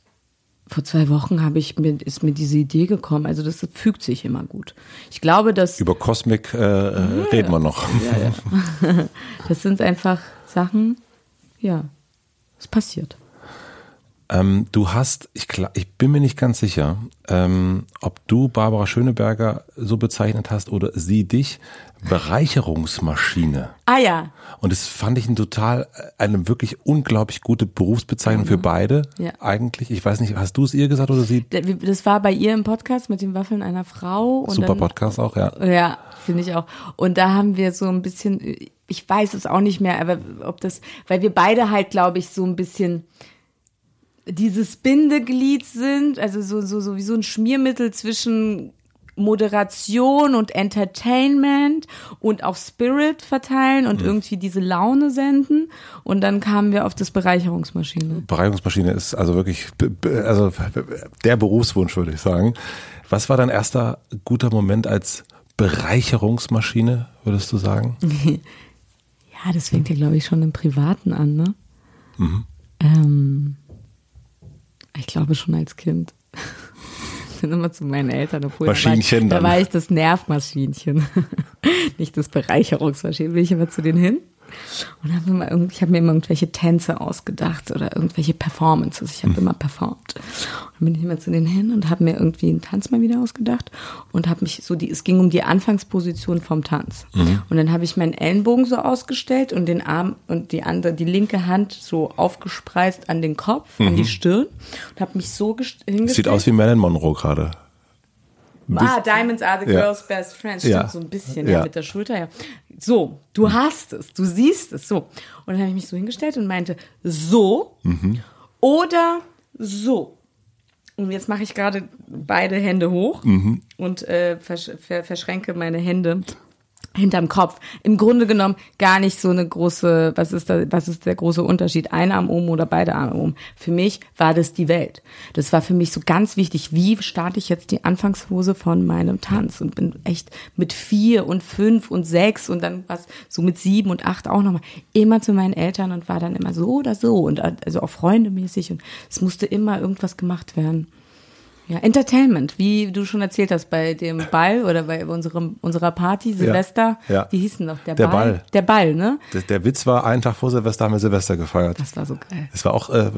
Vor zwei Wochen habe ich mir, ist mir diese Idee gekommen. Also das fügt sich immer gut. Ich glaube, dass. Über Cosmic äh, ja, reden wir noch. Ja. [LAUGHS] Das sind einfach Sachen, ja, es passiert. Ähm, du hast, ich, ich, bin mir nicht ganz sicher, ähm, ob du Barbara Schöneberger so bezeichnet hast oder sie dich Bereicherungsmaschine. Ah ja. Und das fand ich ein total, eine wirklich unglaublich gute Berufsbezeichnung mhm. für beide. Ja. Eigentlich. Ich weiß nicht, hast du es ihr gesagt oder sie? Das war bei ihr im Podcast mit den Waffeln einer Frau. Super dann, Podcast auch, ja. Ja, finde ich auch. Und da haben wir so ein bisschen, ich weiß es auch nicht mehr, aber ob das, weil wir beide halt, glaube ich, so ein bisschen dieses Bindeglied sind, also so, so, so wie so ein Schmiermittel zwischen Moderation und Entertainment und auch Spirit verteilen und mhm. irgendwie diese Laune senden. Und dann kamen wir auf das Bereicherungsmaschine. Bereicherungsmaschine ist also wirklich, also der Berufswunsch, würde ich sagen. Was war dein erster guter Moment als Bereicherungsmaschine, würdest du sagen? [LAUGHS] ja, das fängt ja, glaube ich, schon im Privaten an, ne? Mhm. Ähm, ich glaube schon als Kind. [LAUGHS] Ich bin immer zu meinen Eltern, obwohl Maschinchen da war, da war ich das Nervmaschinchen, [LAUGHS] nicht das Bereicherungsmaschinchen. Bin ich immer zu denen hin und hab immer irgend, ich habe mir immer irgendwelche Tänze ausgedacht oder irgendwelche Performances. Ich habe mhm. immer performt. Und dann bin ich immer zu denen hin und habe mir irgendwie einen Tanz mal wieder ausgedacht und habe mich so die es ging um die Anfangsposition vom Tanz. Mhm. Und dann habe ich meinen Ellenbogen so ausgestellt und den Arm und die andere die linke Hand so aufgespreizt an den Kopf, mhm. an die mhm. Stirn und habe mich so hingestellt. Sieht aus wie Marilyn Monroe gerade. Ah, Diamonds are the girl's best friends. Stimmt, ja. so ein bisschen, ja. ja. mit der Schulter, ja. So, du mhm. hast es, du siehst es, so. Und dann habe ich mich so hingestellt und meinte, so mhm. oder so. Und jetzt mache ich gerade beide Hände hoch mhm. und äh, versch verschränke meine Hände hinterm Kopf. Im Grunde genommen gar nicht so eine große, was ist da, was ist der große Unterschied? Ein Arm oben oder beide Arme oben. Für mich war das die Welt. Das war für mich so ganz wichtig. Wie starte ich jetzt die Anfangshose von meinem Tanz? Und bin echt mit vier und fünf und sechs und dann was so mit sieben und acht auch nochmal immer zu meinen Eltern und war dann immer so oder so und also auch freundemäßig und es musste immer irgendwas gemacht werden. Ja, Entertainment, wie du schon erzählt hast bei dem Ball oder bei unserem, unserer Party, Silvester. ja. Wie hieß denn noch der, Der Ball? Ball. Der Ball, ne? Der, der Witz war, einen Tag vor Silvester haben wir Silvester gefeiert. Das war so geil. Das war auch äh,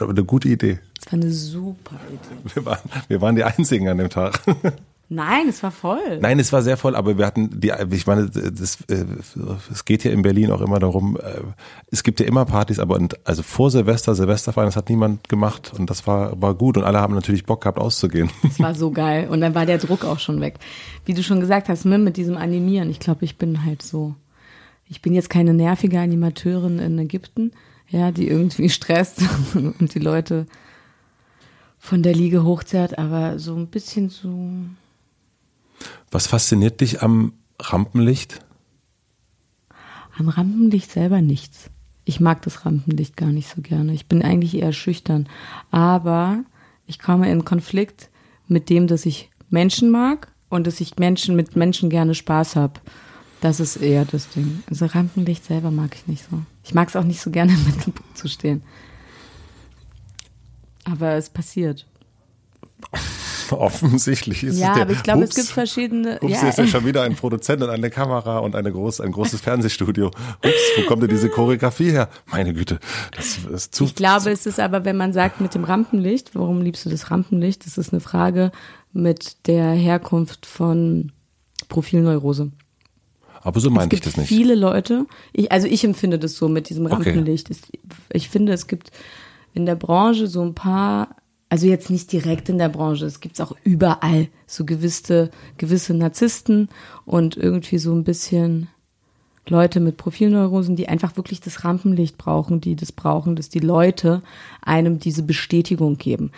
eine gute Idee. Das war eine super Idee. Wir waren, wir waren die Einzigen an dem Tag. [LAUGHS] Nein, es war voll. Nein, es war sehr voll, aber wir hatten die, ich meine, das, äh, es geht ja in Berlin auch immer darum, äh, es gibt ja immer Partys, aber und, also vor Silvester, Silvesterfeiern, das hat niemand gemacht und das war, war gut und alle haben natürlich Bock gehabt auszugehen. Das war so geil. Und dann war der Druck auch schon weg. Wie du schon gesagt hast, mit, mit diesem Animieren. Ich glaube, ich bin halt so. Ich bin jetzt keine nervige Animateurin in Ägypten, ja, die irgendwie [LAUGHS] stresst und die Leute von der Liege hochzerrt, aber so ein bisschen so. Was fasziniert dich am Rampenlicht? Am Rampenlicht selber nichts. Ich mag das Rampenlicht gar nicht so gerne. Ich bin eigentlich eher schüchtern. Aber ich komme in Konflikt mit dem, dass ich Menschen mag und dass ich Menschen mit Menschen gerne Spaß habe. Das ist eher das Ding. Also Rampenlicht selber mag ich nicht so. Ich mag es auch nicht so gerne [LAUGHS] im Mittelpunkt zu stehen. Aber es passiert. [LAUGHS] [LAUGHS] Offensichtlich ist ja, es der, aber ich glaube, es gibt verschiedene. Ups, ja, hier ist ja schon wieder ein Produzent und eine Kamera und eine groß, ein großes Fernsehstudio. Ups, wo kommt denn diese Choreografie her? Meine Güte, das ist zu. Ich glaube, es ist aber, wenn man sagt mit dem Rampenlicht, warum liebst du das Rampenlicht? Das ist eine Frage mit der Herkunft von Profilneurose. aber so meine es ich das nicht. viele Leute, ich, also ich empfinde das so mit diesem Okay. Rampenlicht. Es- Ich finde, es gibt in der Branche so ein paar, also jetzt nicht direkt in der Branche, es gibt auch überall so gewisse, gewisse Narzissten und irgendwie so ein bisschen Leute mit Profilneurosen, die einfach wirklich das Rampenlicht brauchen, die das brauchen, dass die Leute einem diese Bestätigung geben.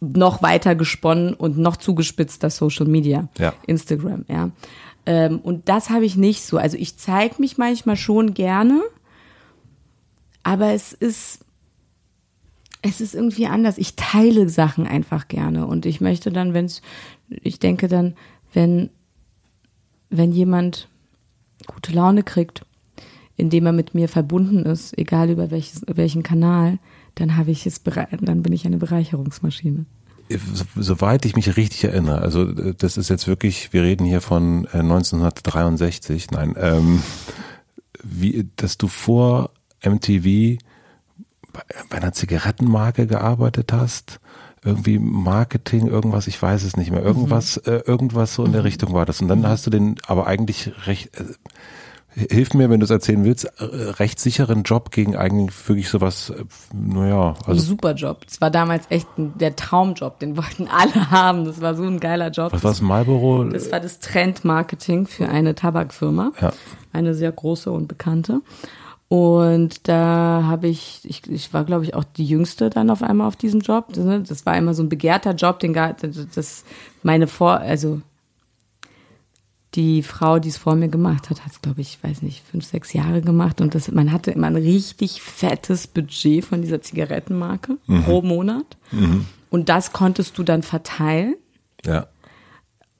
Noch weiter gesponnen und noch zugespitzt das Social Media, Ja. Instagram, ja. Ähm, und das habe ich nicht so. Also ich zeige mich manchmal schon gerne, aber es ist, es ist irgendwie anders. Ich teile Sachen einfach gerne und ich möchte dann, wenn es, ich denke dann, wenn, wenn jemand gute Laune kriegt, indem er mit mir verbunden ist, egal über welches, welchen Kanal, dann habe ich es dann bin ich eine Bereicherungsmaschine. So- Soweit ich mich richtig erinnere, also äh, das ist jetzt wirklich, wir reden hier von äh, 1963, nein, ähm, wie, dass du vor MTV bei, einer Zigarettenmarke gearbeitet hast, irgendwie Marketing, irgendwas, ich weiß es nicht mehr, irgendwas, äh, irgendwas so in der Richtung war das. Und dann hast du den, aber eigentlich recht, äh, hilf mir, wenn du es erzählen willst, äh, recht sicheren Job gegen eigentlich wirklich sowas, äh, naja, also Super Job. Das war damals echt ein, der Traumjob, den [LAUGHS] wollten alle haben. Das war so ein geiler Job. was war es, Marlboro? Das war das Trendmarketing für eine Tabakfirma. Ja. Eine sehr große und bekannte. Und da habe ich, ich, ich war, glaube ich, auch die Jüngste dann auf einmal auf diesem Job. Das, das war immer so ein begehrter Job, den gar, das meine Vor, also die Frau, die es vor mir gemacht hat, hat es, glaube ich, weiß nicht, fünf, sechs Jahre gemacht. Und das, man hatte immer ein richtig fettes Budget von dieser Zigarettenmarke pro Monat. Und das konntest du dann verteilen Ja.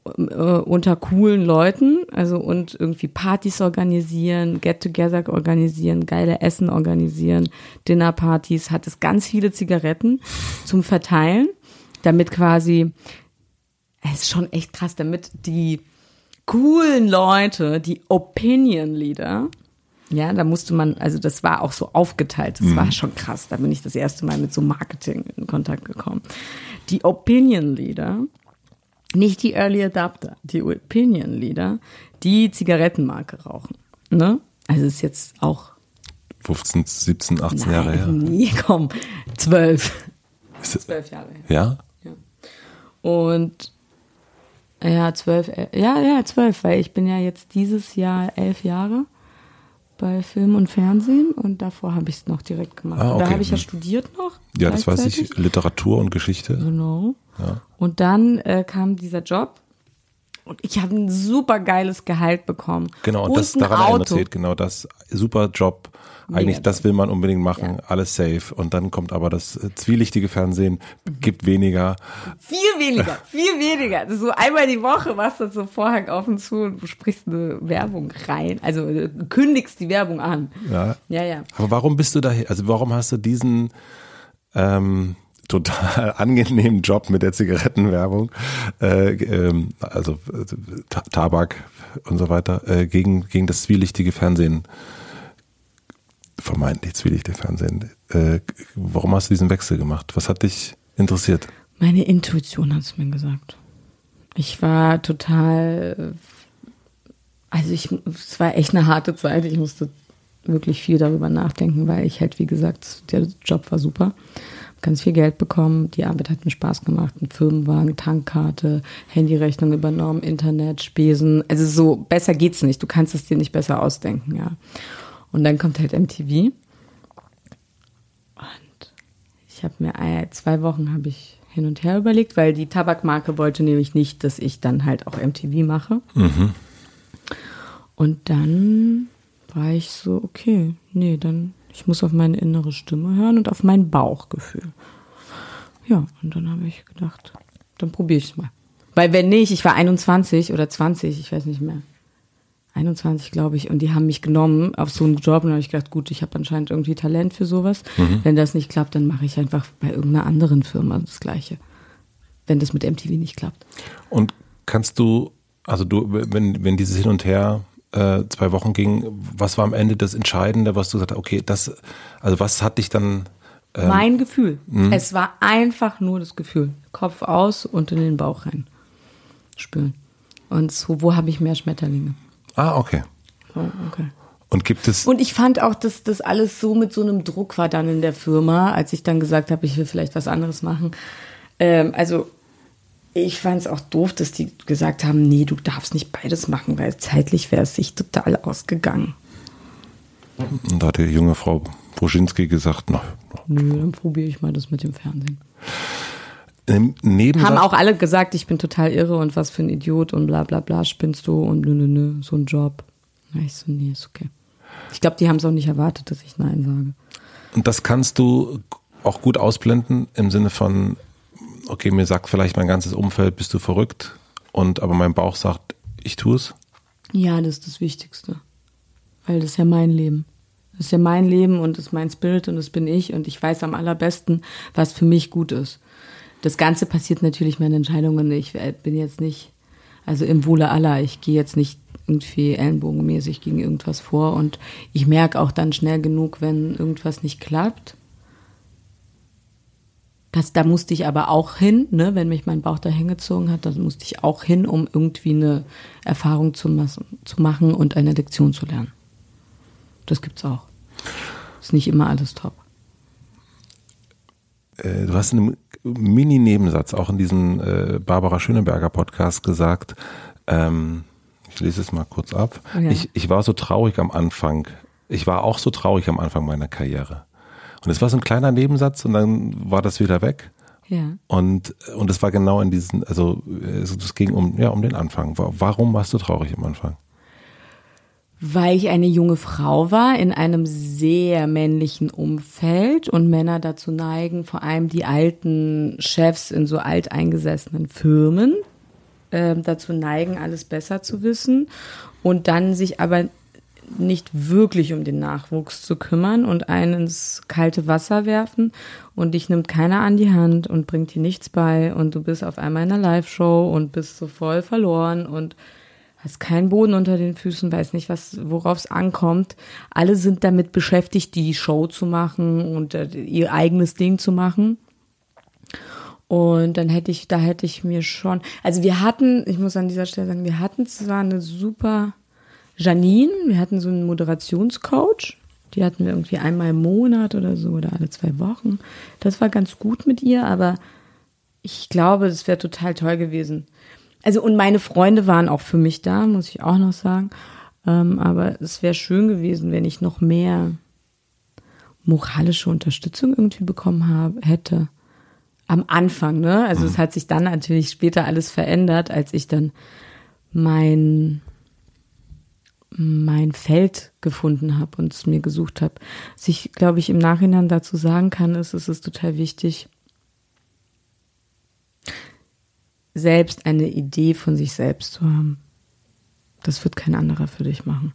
Äh, unter coolen Leuten, also und irgendwie Partys organisieren, Get-Together organisieren, geile Essen organisieren, Dinnerpartys, hat es ganz viele Zigaretten zum Verteilen, damit quasi, es ist schon echt krass, damit die coolen Leute, die Opinion Leader, ja, da musste man, also das war auch so aufgeteilt, das war schon krass, da bin ich das erste Mal mit so Marketing in Kontakt gekommen. Die Opinion Leader, nicht die Early Adapter, die Opinion Leader, die Zigarettenmarke rauchen. Ne? Also ist jetzt auch 15, 17, 18 Jahre her. nie, komm, zwölf. Ist das, Zwölf Jahre her. ja? Und ja, zwölf, äh, ja, ja, zwölf, weil ich bin ja jetzt dieses Jahr elf Jahre bei Film und Fernsehen und davor habe ich es noch direkt gemacht. Ah, Und Da okay. habe ich ja Hm. studiert noch. Ja, das weiß ich. Literatur und Geschichte. Genau. Und dann äh, kam dieser Job und ich habe ein super geiles Gehalt bekommen. Genau, und das ein daran Auto. erzählt, genau das. Super Job. Eigentlich, Mega das will man unbedingt machen, alles safe. Und dann kommt aber das äh, zwielichtige Fernsehen, gibt weniger. Viel weniger, viel weniger. Das so einmal die Woche machst du so Vorhang auf und zu und du sprichst eine Werbung rein. Also äh, kündigst die Werbung an. Ja. Ja, ja. Aber warum bist du da, also warum hast du diesen ähm, total [LAUGHS] angenehmen Job mit der Zigarettenwerbung, äh, ähm, also äh, Tabak und so weiter, äh, gegen, gegen das zwielichtige Fernsehen, vermeintlich zwielichtige Fernsehen. Äh, warum hast du diesen Wechsel gemacht? Was hat dich interessiert? Meine Intuition hat es mir gesagt. Ich war total, also ich, es war echt eine harte Zeit. Ich musste wirklich viel darüber nachdenken, weil ich halt, wie gesagt, der Job war super. Ganz viel Geld bekommen, die Arbeit hat mir Spaß gemacht, ein Firmenwagen, Tankkarte, Handyrechnung übernommen, Internet, Spesen. Also so besser geht's nicht. Du kannst es dir nicht besser ausdenken, ja. Und dann kommt halt MTV. Und ich habe mir äh, zwei Wochen habe ich hin und her überlegt, weil die Tabakmarke wollte nämlich nicht, dass ich dann halt auch MTV mache. Mhm. Und dann war ich so, okay, nee, dann, ich muss auf meine innere Stimme hören und auf mein Bauchgefühl. Ja, und dann habe ich gedacht, dann probiere ich es mal. Weil wenn nicht, ich war 21 oder 20, ich weiß nicht mehr. 21, glaube ich, und die haben mich genommen auf so einen Job und habe ich gedacht, gut, ich habe anscheinend irgendwie Talent für sowas. Mhm. Wenn das nicht klappt, dann mache ich einfach bei irgendeiner anderen Firma das Gleiche. Wenn das mit MTV nicht klappt. Und kannst du, also du, wenn, wenn dieses Hin und Her äh, zwei Wochen ging, was war am Ende das Entscheidende, was du gesagt hast, okay, das, also was hat dich dann. Ähm, mein Gefühl. Mh? Es war einfach nur das Gefühl. Kopf aus und in den Bauch rein. Spüren. Und so, wo habe ich mehr Schmetterlinge? Ah, okay. Oh, okay. Und gibt es. Und ich fand auch, dass das alles so mit so einem Druck war dann in der Firma, als ich dann gesagt habe, ich will vielleicht was anderes machen. Ähm, also ich fand es auch doof, dass die gesagt haben, nee, du darfst nicht beides machen, weil zeitlich wäre es sich total ausgegangen. Und da hat die junge Frau Bruschinski gesagt, na. Nö, dann probiere ich mal das mit dem Fernsehen. Im Haben auch alle gesagt, ich bin total irre und was für ein Idiot und bla bla bla, spinnst du und nö, nö, nö, so ein Job. Na, ich so, nee, ist okay. Ich glaube, die haben es auch nicht erwartet, dass ich Nein sage. Und das kannst du auch gut ausblenden im Sinne von, okay, mir sagt vielleicht mein ganzes Umfeld, bist du verrückt, und aber mein Bauch sagt, ich tue es? Ja, das ist das Wichtigste. Weil das ist ja mein Leben. Das ist ja mein Leben und das ist mein Spirit und das bin ich und ich weiß am allerbesten, was für mich gut ist. Das Ganze passiert natürlich meine Entscheidungen. Ich äh, bin jetzt nicht, also im Wohle aller, ich gehe jetzt nicht irgendwie ellenbogenmäßig gegen irgendwas vor und ich merke auch dann schnell genug, wenn irgendwas nicht klappt das, da musste ich aber auch hin, ne, wenn mich mein Bauch da hingezogen hat, da musste ich auch hin, um irgendwie eine Erfahrung zu, zu machen und eine Lektion zu lernen. Das gibt's auch. Ist nicht immer alles top. Äh, du hast in einem Mini-Nebensatz auch in diesem äh, Barbara Schöneberger Podcast gesagt, ähm, ich lese es mal kurz ab. Ja. Ich, ich war so traurig am Anfang. Ich war auch so traurig am Anfang meiner Karriere. Und es war so ein kleiner Nebensatz und dann war das wieder weg. Ja. Und, und es war genau in diesen, also es ging um, ja, um den Anfang. Warum warst du traurig am Anfang? Weil ich eine junge Frau war in einem sehr männlichen Umfeld und Männer dazu neigen, vor allem die alten Chefs in so alteingesessenen Firmen, äh, dazu neigen, alles besser zu wissen und dann sich aber nicht wirklich um den Nachwuchs zu kümmern und einen ins kalte Wasser werfen und dich nimmt keiner an die Hand und bringt dir nichts bei und du bist auf einmal in einer Live-Show und bist so voll verloren und hast keinen Boden unter den Füßen, weiß nicht, was, worauf es ankommt. Alle sind damit beschäftigt, die Show zu machen und äh, ihr eigenes Ding zu machen. Und dann hätte ich, da hätte ich mir schon, also wir hatten, ich muss an dieser Stelle sagen, wir hatten zwar eine super Janine, wir hatten so einen Moderationscoach. Die hatten wir irgendwie einmal im Monat oder so oder alle zwei Wochen. Das war ganz gut mit ihr, aber ich glaube, das wäre total toll gewesen. Also, und meine Freunde waren auch für mich da, muss ich auch noch sagen. Ähm, aber es wäre schön gewesen, wenn ich noch mehr moralische Unterstützung irgendwie bekommen habe, hätte. Am Anfang, ne? Also, mhm. es hat sich dann natürlich später alles verändert, als ich dann mein mein Feld gefunden habe und es mir gesucht habe. Was ich, glaube ich, im Nachhinein dazu sagen kann, ist, es ist total wichtig, selbst eine Idee von sich selbst zu haben. Das wird kein anderer für dich machen.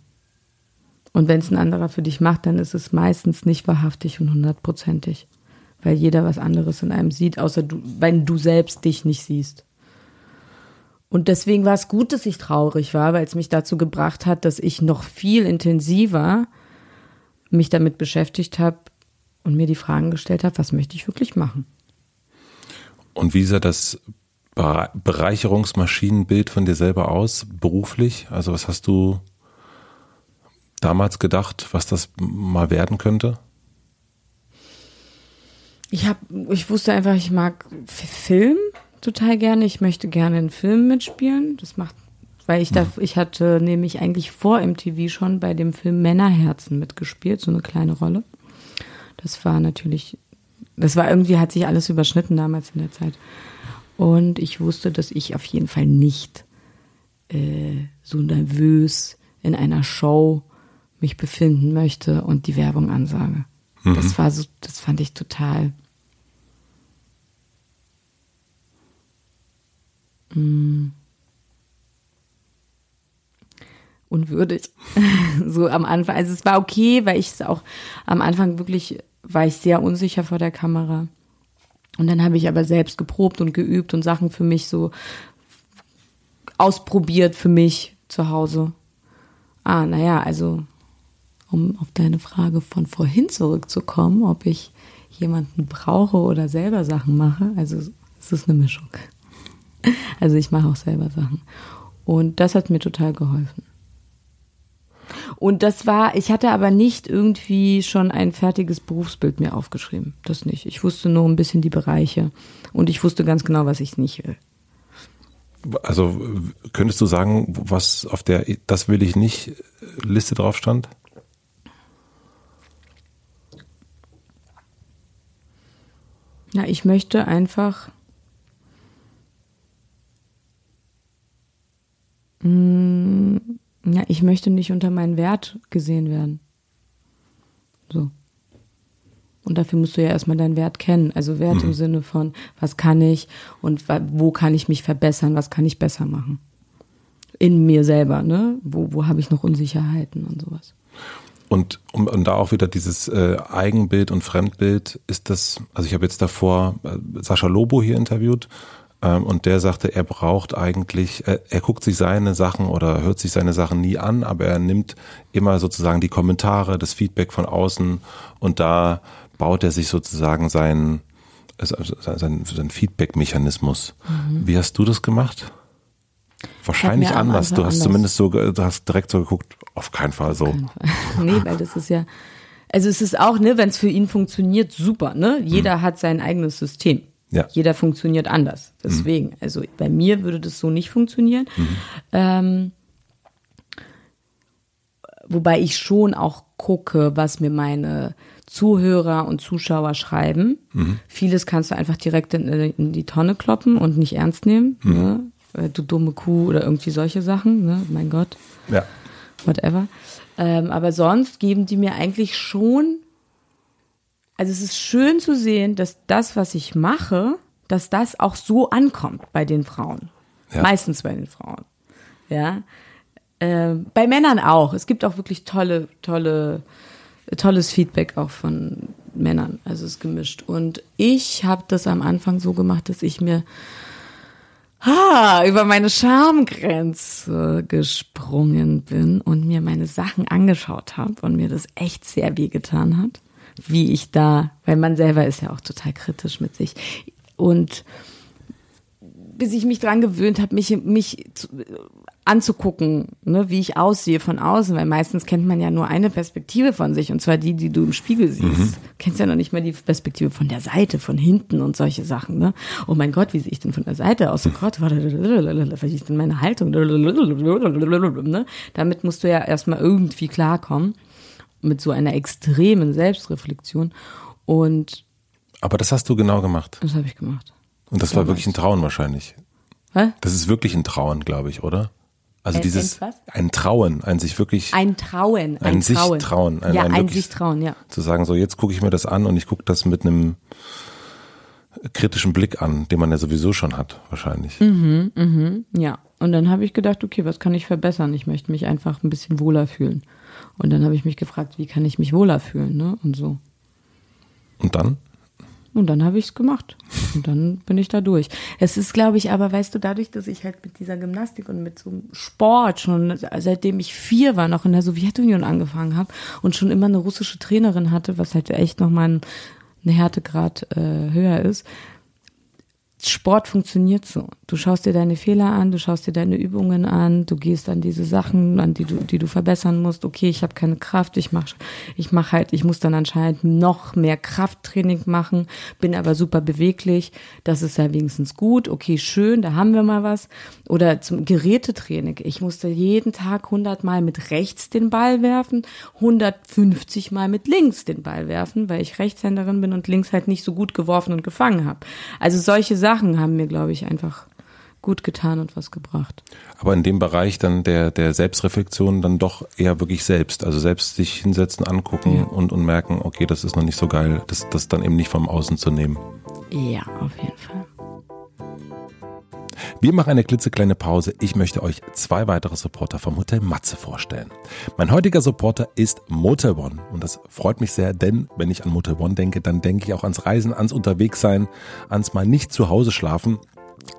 Und wenn es ein anderer für dich macht, dann ist es meistens nicht wahrhaftig und hundertprozentig. weil jeder was anderes in einem sieht, außer du, wenn du selbst dich nicht siehst. Und deswegen war es gut, dass ich traurig war, weil es mich dazu gebracht hat, dass ich noch viel intensiver mich damit beschäftigt habe und mir die Fragen gestellt habe, was möchte ich wirklich machen? Und wie sah das Bereicherungsmaschinenbild von dir selber aus, beruflich? Also was hast du damals gedacht, was das mal werden könnte? Ich habe, ich wusste einfach, ich mag Film total gerne. Ich möchte gerne in Filmen mitspielen. Das macht, weil ich da, ich hatte nämlich eigentlich vor MTV schon bei dem Film Männerherzen mitgespielt, so eine kleine Rolle. Das war natürlich, das war irgendwie, hat sich alles überschnitten damals in der Zeit. Und ich wusste, dass ich auf jeden Fall nicht äh, so nervös in einer Show mich befinden möchte und die Werbung ansage. Mhm. Das war so, das fand ich total mh, unwürdig. [LAUGHS] so am Anfang. Also es war okay, weil ich es auch am Anfang wirklich war ich sehr unsicher vor der Kamera. Und dann habe ich aber selbst geprobt und geübt und Sachen für mich so ausprobiert für mich zu Hause. Ah, naja, also um auf deine Frage von vorhin zurückzukommen, ob ich jemanden brauche oder selber Sachen mache. Also es ist eine Mischung. [LAUGHS] Also ich mache auch selber Sachen. Und das hat mir total geholfen. Und das war, ich hatte aber nicht irgendwie schon ein fertiges Berufsbild mir aufgeschrieben. Das nicht. Ich wusste nur ein bisschen die Bereiche. Und ich wusste ganz genau, was ich nicht will. Also könntest du sagen, was auf der Das will ich nicht Liste drauf stand? Ja, ich möchte einfach Mm, ja, ich möchte nicht unter meinen Wert gesehen werden. So. Und dafür musst du ja erstmal deinen Wert kennen. Also Wert mhm. im Sinne von, was kann ich und wo kann ich mich verbessern, was kann ich besser machen. In mir selber, ne? Wo, wo habe ich noch Unsicherheiten und sowas. Und um, und da auch wieder dieses äh, Eigenbild und Fremdbild ist das, also ich habe jetzt davor äh, Sascha Lobo hier interviewt und der sagte, er braucht eigentlich, er, er guckt sich seine Sachen oder hört sich seine Sachen nie an, aber er nimmt immer sozusagen die Kommentare, das Feedback von außen und da baut er sich sozusagen seinen sein, sein Feedback-Mechanismus. Mhm. Wie hast du das gemacht? Wahrscheinlich anders. Du hast anders. zumindest so, du hast direkt so geguckt, auf keinen Fall so. Keinen Fall. [LAUGHS] nee, weil das ist ja, also es ist auch, ne, wenn es für ihn funktioniert, super, ne? Jeder mhm. hat sein eigenes System. Ja. Jeder funktioniert anders. Deswegen, mhm. also bei mir würde das so nicht funktionieren. Mhm. Ähm, wobei ich schon auch gucke, was mir meine Zuhörer und Zuschauer schreiben. Mhm. Vieles kannst du einfach direkt in, in, die Tonne kloppen und nicht ernst nehmen. Mhm. Ne? Äh, du dumme Kuh oder irgendwie solche Sachen. Ne? Mein Gott. Ja. Whatever. Ähm, aber sonst geben die mir eigentlich schon also es ist schön zu sehen, dass das, was ich mache, dass das auch so ankommt bei den Frauen. Ja. Meistens bei den Frauen. Ja. Äh, bei Männern auch. Es gibt auch wirklich tolle, tolle, tolles Feedback auch von Männern. Also es ist gemischt. Und ich habe das am Anfang so gemacht, dass ich mir ha, über meine Schamgrenze gesprungen bin und mir meine Sachen angeschaut habe und mir das echt sehr weh getan hat wie ich da, weil man selber ist ja auch total kritisch mit sich. Und bis ich mich dran gewöhnt habe, mich, mich zu, anzugucken, ne, wie ich aussehe von außen, weil meistens kennt man ja nur eine Perspektive von sich und zwar die, die du im Spiegel siehst. Mhm. Kennst ja noch nicht mal die Perspektive von der Seite, von hinten und solche Sachen. Ne? Oh mein Gott, wie sehe ich denn von der Seite aus? Oh Gott, was ist denn meine Haltung? Ne? Damit musst du ja erstmal irgendwie klarkommen mit so einer extremen Selbstreflexion. Und aber das hast du genau gemacht. Das habe ich gemacht. Und das war wirklich ein Trauen wahrscheinlich. Hä? Das ist wirklich ein Trauen, glaube ich, oder? Also ein, dieses ein, Trauen, ein sich wirklich ein Trauen, ein, ein sich trauen, ein, ja, ein, ein sich trauen, ja. Zu sagen, so jetzt gucke ich mir das an und ich gucke das mit einem kritischen Blick an, den man ja sowieso schon hat, wahrscheinlich. Mhm, mhm, ja. Und dann habe ich gedacht, okay, was kann ich verbessern? Ich möchte mich einfach ein bisschen wohler fühlen. Und dann habe ich mich gefragt, wie kann ich mich wohler fühlen, ne? Und so. Und dann? Und dann habe ich es gemacht. Und dann bin ich da durch. Es ist, glaube ich, aber weißt du, dadurch, dass ich halt mit dieser Gymnastik und mit so einem Sport schon, seitdem ich vier war, noch in der Sowjetunion angefangen habe und schon immer eine russische Trainerin hatte, was halt echt nochmal ein, ein Härtegrad äh, höher ist, Sport funktioniert so. Du schaust dir deine Fehler an, du schaust dir deine Übungen an, du gehst an diese Sachen, an die du, die du verbessern musst. Okay, ich habe keine Kraft, ich mach, ich mach halt, ich muss dann anscheinend noch mehr Krafttraining machen, bin aber super beweglich. Das ist ja wenigstens gut. Okay, schön, da haben wir mal was. Oder zum Gerätetraining. Ich musste jeden Tag 100 Mal mit rechts den Ball werfen, 150 Mal mit links den Ball werfen, weil ich Rechtshänderin bin und links halt nicht so gut geworfen und gefangen habe. Also solche Sachen Sachen haben mir, glaube ich, einfach gut getan und was gebracht. Aber in dem Bereich dann der, der Selbstreflexion dann doch eher wirklich selbst. Also selbst sich hinsetzen, angucken ja. und, und merken, okay, das ist noch nicht so geil, das, das dann eben nicht vom Außen zu nehmen. Ja, auf jeden Fall. Wir machen eine klitzekleine Pause. Ich möchte euch zwei weitere Supporter vom Hotel Matze vorstellen. Mein heutiger Supporter ist Motel One und das freut mich sehr, denn wenn ich an Motel One denke, dann denke ich auch ans Reisen, ans Unterwegssein, ans mal nicht zu Hause schlafen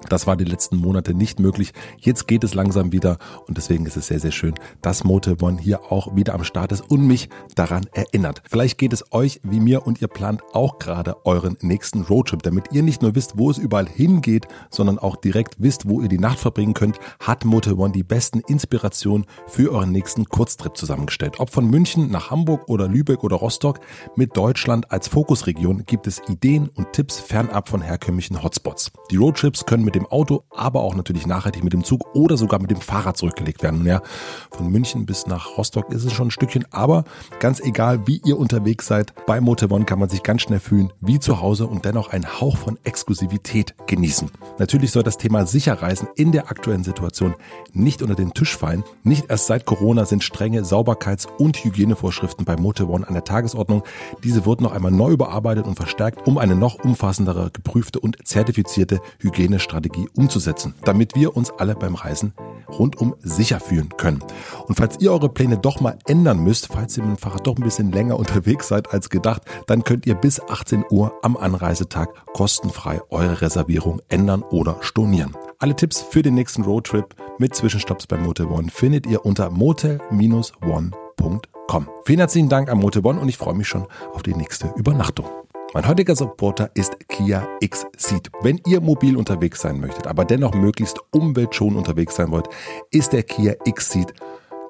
das war die letzten Monate nicht möglich. Jetzt geht es langsam wieder und deswegen ist es sehr, sehr schön, dass Motel One hier auch wieder am Start ist und mich daran erinnert. Vielleicht geht es euch wie mir und ihr plant auch gerade euren nächsten Roadtrip. Damit ihr nicht nur wisst, wo es überall hingeht, sondern auch direkt wisst, wo ihr die Nacht verbringen könnt, hat Motel One die besten Inspirationen für euren nächsten Kurztrip zusammengestellt. Ob von München nach Hamburg oder Lübeck oder Rostock, mit Deutschland als Fokusregion gibt es Ideen und Tipps fernab von herkömmlichen Hotspots. Die Roadtrips können mit dem Auto, aber auch natürlich nachhaltig mit dem Zug oder sogar mit dem Fahrrad zurückgelegt werden. Ja, von München bis nach Rostock ist es schon ein Stückchen, aber ganz egal, wie ihr unterwegs seid, bei Motor One kann man sich ganz schnell fühlen wie zu Hause und dennoch einen Hauch von Exklusivität genießen. Natürlich soll das Thema Sicherreisen in der aktuellen Situation nicht unter den Tisch fallen. Nicht erst seit Corona sind strenge Sauberkeits- und Hygienevorschriften bei Motor One an der Tagesordnung. Diese wurden noch einmal neu überarbeitet und verstärkt, um eine noch umfassendere, geprüfte und zertifizierte Hygiene Strategie umzusetzen, damit wir uns alle beim Reisen rundum sicher fühlen können. Und falls ihr eure Pläne doch mal ändern müsst, falls ihr mit dem Fahrrad doch ein bisschen länger [LAUGHS] unterwegs seid als gedacht, dann könnt ihr bis 18 Uhr am Anreisetag kostenfrei eure Reservierung ändern oder stornieren. Alle Tipps für den nächsten Roadtrip mit Zwischenstopps bei Motel One findet ihr unter motel-one.com. Vielen herzlichen Dank an Motel One und ich freue mich schon auf die nächste Übernachtung. Mein heutiger Supporter ist Kia X-Seed. Wenn ihr mobil unterwegs sein möchtet, aber dennoch möglichst umweltschonend unterwegs sein wollt, ist der Kia X-Seed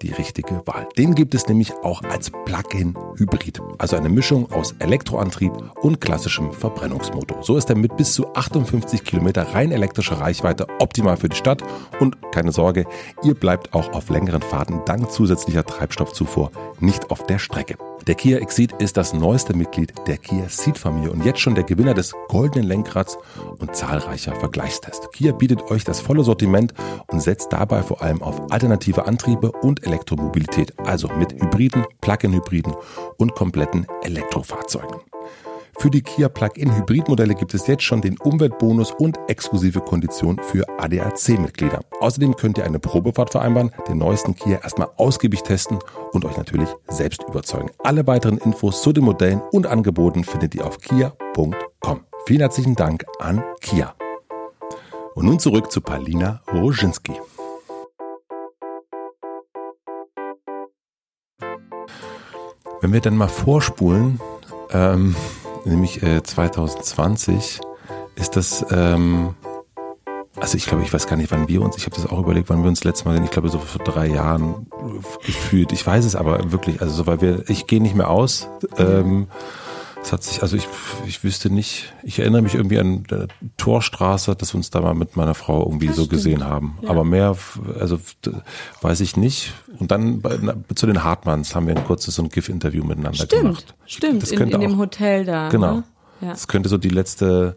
die richtige Wahl. Den gibt es nämlich auch als Plug-in-Hybrid, also eine Mischung aus Elektroantrieb und klassischem Verbrennungsmotor. So ist er mit bis zu 58 Kilometer rein elektrischer Reichweite optimal für die Stadt und keine Sorge, ihr bleibt auch auf längeren Fahrten dank zusätzlicher Treibstoffzufuhr nicht auf der Strecke. Der Kia Exceed ist das neueste Mitglied der Kia Ceed-Familie und jetzt schon der Gewinner des goldenen Lenkrads und zahlreicher Vergleichstests. Kia bietet euch das volle Sortiment und setzt dabei vor allem auf alternative Antriebe und Elektromobilität, also mit Hybriden, Plug-in-Hybriden und kompletten Elektrofahrzeugen. Für die Kia Plug-in-Hybrid-Modelle gibt es jetzt schon den Umweltbonus und exklusive Konditionen für ADAC-Mitglieder. Außerdem könnt ihr eine Probefahrt vereinbaren, den neuesten Kia erstmal ausgiebig testen und euch natürlich selbst überzeugen. Alle weiteren Infos zu den Modellen und Angeboten findet ihr auf kia.com. Vielen herzlichen Dank an Kia. Und nun zurück zu Palina Roginski. Wenn wir dann mal vorspulen, ähm, nämlich äh, 2020, ist das, ähm, also ich glaube, ich weiß gar nicht, wann wir uns, ich habe das auch überlegt, wann wir uns letztes Mal sehen, ich glaube so vor drei Jahren gefühlt. Ich weiß es aber wirklich, also so, weil wir, ich gehe nicht mehr aus. Ähm, es hat sich, also ich, ich wüsste nicht, ich erinnere mich irgendwie an der Torstraße, dass wir uns da mal mit meiner Frau irgendwie das so stimmt. gesehen haben. Ja. Aber mehr, also weiß ich nicht. Und dann bei, zu den Hartmanns haben wir ein kurzes so ein GIF-Interview miteinander stimmt, gemacht. Stimmt, stimmt, in, in dem Hotel da. Genau. Ne? Ja. Das könnte so die letzte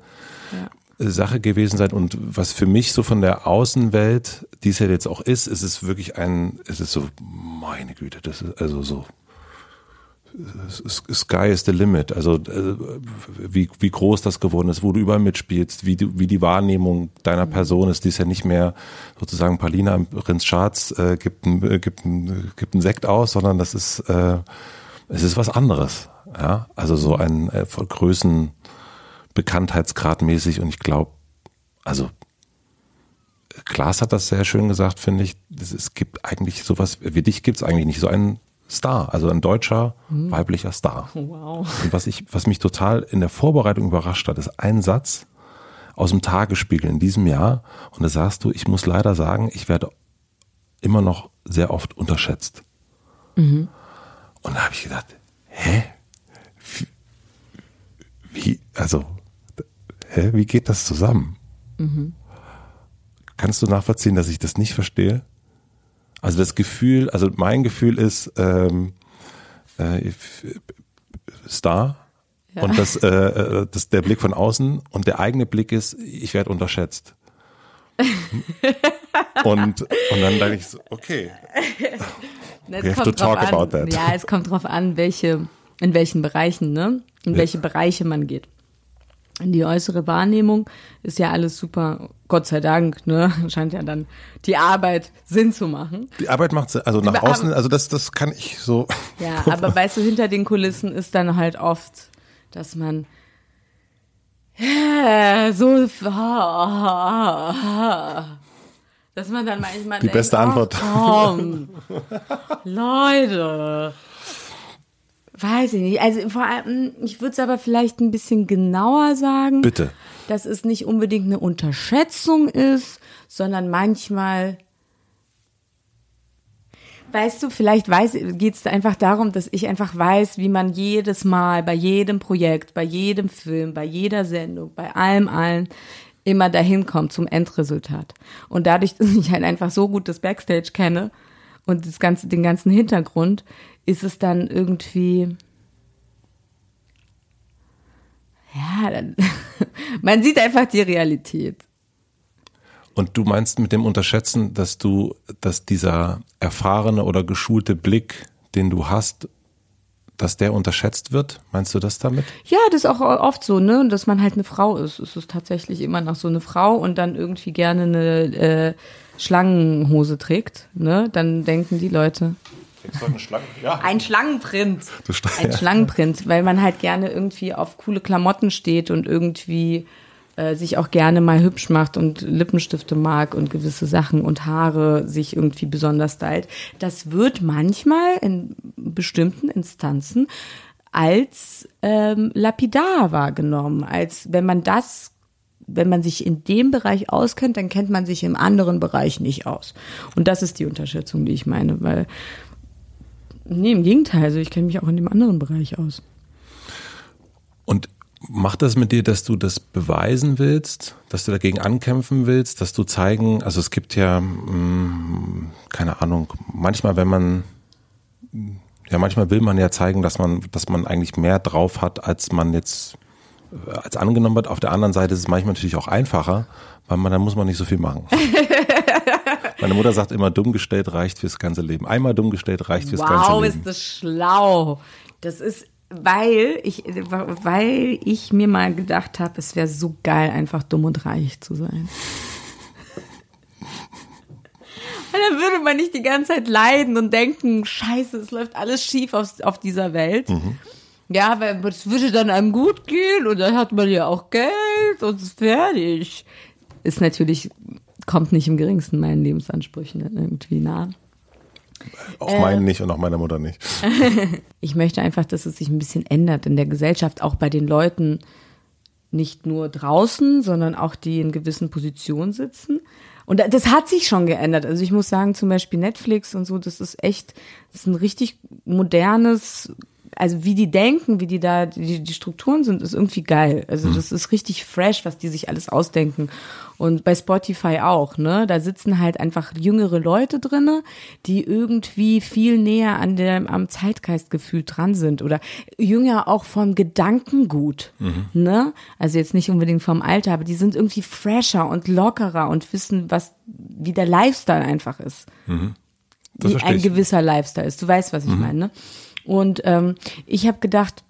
ja. Sache gewesen sein. Und was für mich so von der Außenwelt, die es ja jetzt auch ist, ist es wirklich ein, es ist so, meine Güte, das ist also so Sky is the limit. Also äh, wie, wie groß das geworden ist, wo du überall mitspielst, wie, du, wie die Wahrnehmung deiner Person ist, die ist ja nicht mehr sozusagen Palina Prinz Charts äh, gibt, ein, äh, gibt, ein, gibt ein Sekt aus, sondern das ist äh, es ist was anderes. Ja, also so ein äh, Größen bekanntheitsgradmäßig und ich glaube, also Klaas hat das sehr schön gesagt, finde ich. Es gibt eigentlich sowas, wie dich gibt es eigentlich nicht so einen Star, also ein deutscher hm. weiblicher Star. Wow. Und was ich, was mich total in der Vorbereitung überrascht hat, ist ein Satz aus dem Tagesspiegel in diesem Jahr. Und da sagst du, ich muss leider sagen, ich werde immer noch sehr oft unterschätzt. Mhm. Und da habe ich gedacht, hä? Wie, also, hä, wie geht das zusammen? Mhm. Kannst du nachvollziehen, dass ich das nicht verstehe? Also das Gefühl, also mein Gefühl ist ähm, äh, Star ja. und das, äh, äh, das der Blick von außen und der eigene Blick ist, ich werde unterschätzt. [LAUGHS] und, und dann denke ich so, okay. We have to talk an, about that. Ja, es kommt drauf an, welche, in welchen Bereichen, ne? In ja. welche Bereiche man geht die äußere Wahrnehmung ist ja alles super, Gott sei Dank, ne? [LAUGHS] Scheint ja dann die Arbeit Sinn zu machen. Die Arbeit macht also nach außen, also das, das kann ich so. [LAUGHS] Ja, aber weißt du, hinter den Kulissen ist dann halt oft, dass man ja, so, dass man dann manchmal die denkt, beste Antwort. komm, [LAUGHS] Leute, Weiß ich nicht. Also vor allem, ich würde es aber vielleicht ein bisschen genauer sagen. Bitte. Dass es nicht unbedingt eine Unterschätzung ist, sondern manchmal Weißt du, vielleicht geht es einfach darum, dass ich einfach weiß, wie man jedes Mal bei jedem Projekt, bei jedem Film, bei jeder Sendung, bei allem, allen immer dahin kommt zum Endresultat. Und dadurch, [LAUGHS] dass ich halt einfach so gut das Backstage kenne und das ganze, den ganzen Hintergrund, ist es dann irgendwie, ja, dann, [LAUGHS] man sieht einfach die Realität. Und du meinst mit dem Unterschätzen, dass du, dass dieser erfahrene oder geschulte Blick, den du hast, dass der unterschätzt wird? Meinst du das damit? Ja, das ist auch oft so, ne? Dass man halt eine Frau ist. Es ist tatsächlich immer noch so eine Frau und dann irgendwie gerne eine äh, Schlangenhose trägt, ne? Dann denken die Leute, Schlangen, ja. Ein Schlangenprint. Ein. Schlangenprint, weil man halt gerne irgendwie auf coole Klamotten steht und irgendwie äh, sich auch gerne mal hübsch macht und Lippenstifte mag und gewisse Sachen und Haare sich irgendwie besonders stylt. Das wird manchmal in bestimmten Instanzen als ähm, lapidar wahrgenommen, als wenn man das wenn man sich in dem Bereich auskennt, dann kennt man sich im anderen Bereich nicht aus. Und das ist die Unterschätzung, die ich meine, weil Nee, im Gegenteil. Also ich kenne mich auch in dem anderen Bereich aus. Und macht das mit dir, dass du das beweisen willst, dass du dagegen ankämpfen willst, dass du zeigen, also es gibt ja, mh, mm, keine Ahnung, manchmal, wenn man, ja, manchmal will man ja zeigen, dass man, dass man eigentlich mehr drauf hat, als man jetzt, als angenommen wird. Auf der anderen Seite ist es manchmal natürlich auch einfacher, weil man, dann muss man nicht so viel machen. [LAUGHS] Meine Mutter sagt immer, dumm gestellt reicht fürs ganze Leben. Einmal dumm gestellt reicht fürs wow, ganze Leben. Wow, ist das schlau. Das ist, weil ich, weil ich mir mal gedacht habe, es wäre so geil, einfach dumm und reich zu sein. Und dann würde man nicht die ganze Zeit leiden und denken, scheiße, es läuft alles schief auf, auf dieser Welt. Mhm. Ja, weil es würde dann einem gut gehen und dann hat man ja auch Geld und ist fertig. Ist natürlich kommt nicht im geringsten meinen Lebensansprüchen irgendwie nah. Auch äh, meinen nicht und auch meiner Mutter nicht. [LAUGHS] ich möchte einfach, dass es sich ein bisschen ändert in der Gesellschaft, auch bei den Leuten, nicht nur draußen, sondern auch die in gewissen Positionen sitzen. Und das hat sich schon geändert. Also ich muss sagen, zum Beispiel Netflix und so, das ist echt, das ist ein richtig modernes, also wie die denken, wie die da, die, die Strukturen sind, ist irgendwie geil. Also mhm. das ist richtig fresh, was die sich alles ausdenken. Und bei Spotify auch, ne? Da sitzen halt einfach jüngere Leute drinne, die irgendwie viel näher an der, am Zeitgeistgefühl dran sind oder jünger auch vom Gedankengut, mhm. ne? Also jetzt nicht unbedingt vom Alter, aber die sind irgendwie fresher und lockerer und wissen, was, wie der Lifestyle einfach ist. Mhm. wie ein gewisser Lifestyle ist. Du weißt, was ich mhm. meine, ne? Und ähm, ich habe gedacht,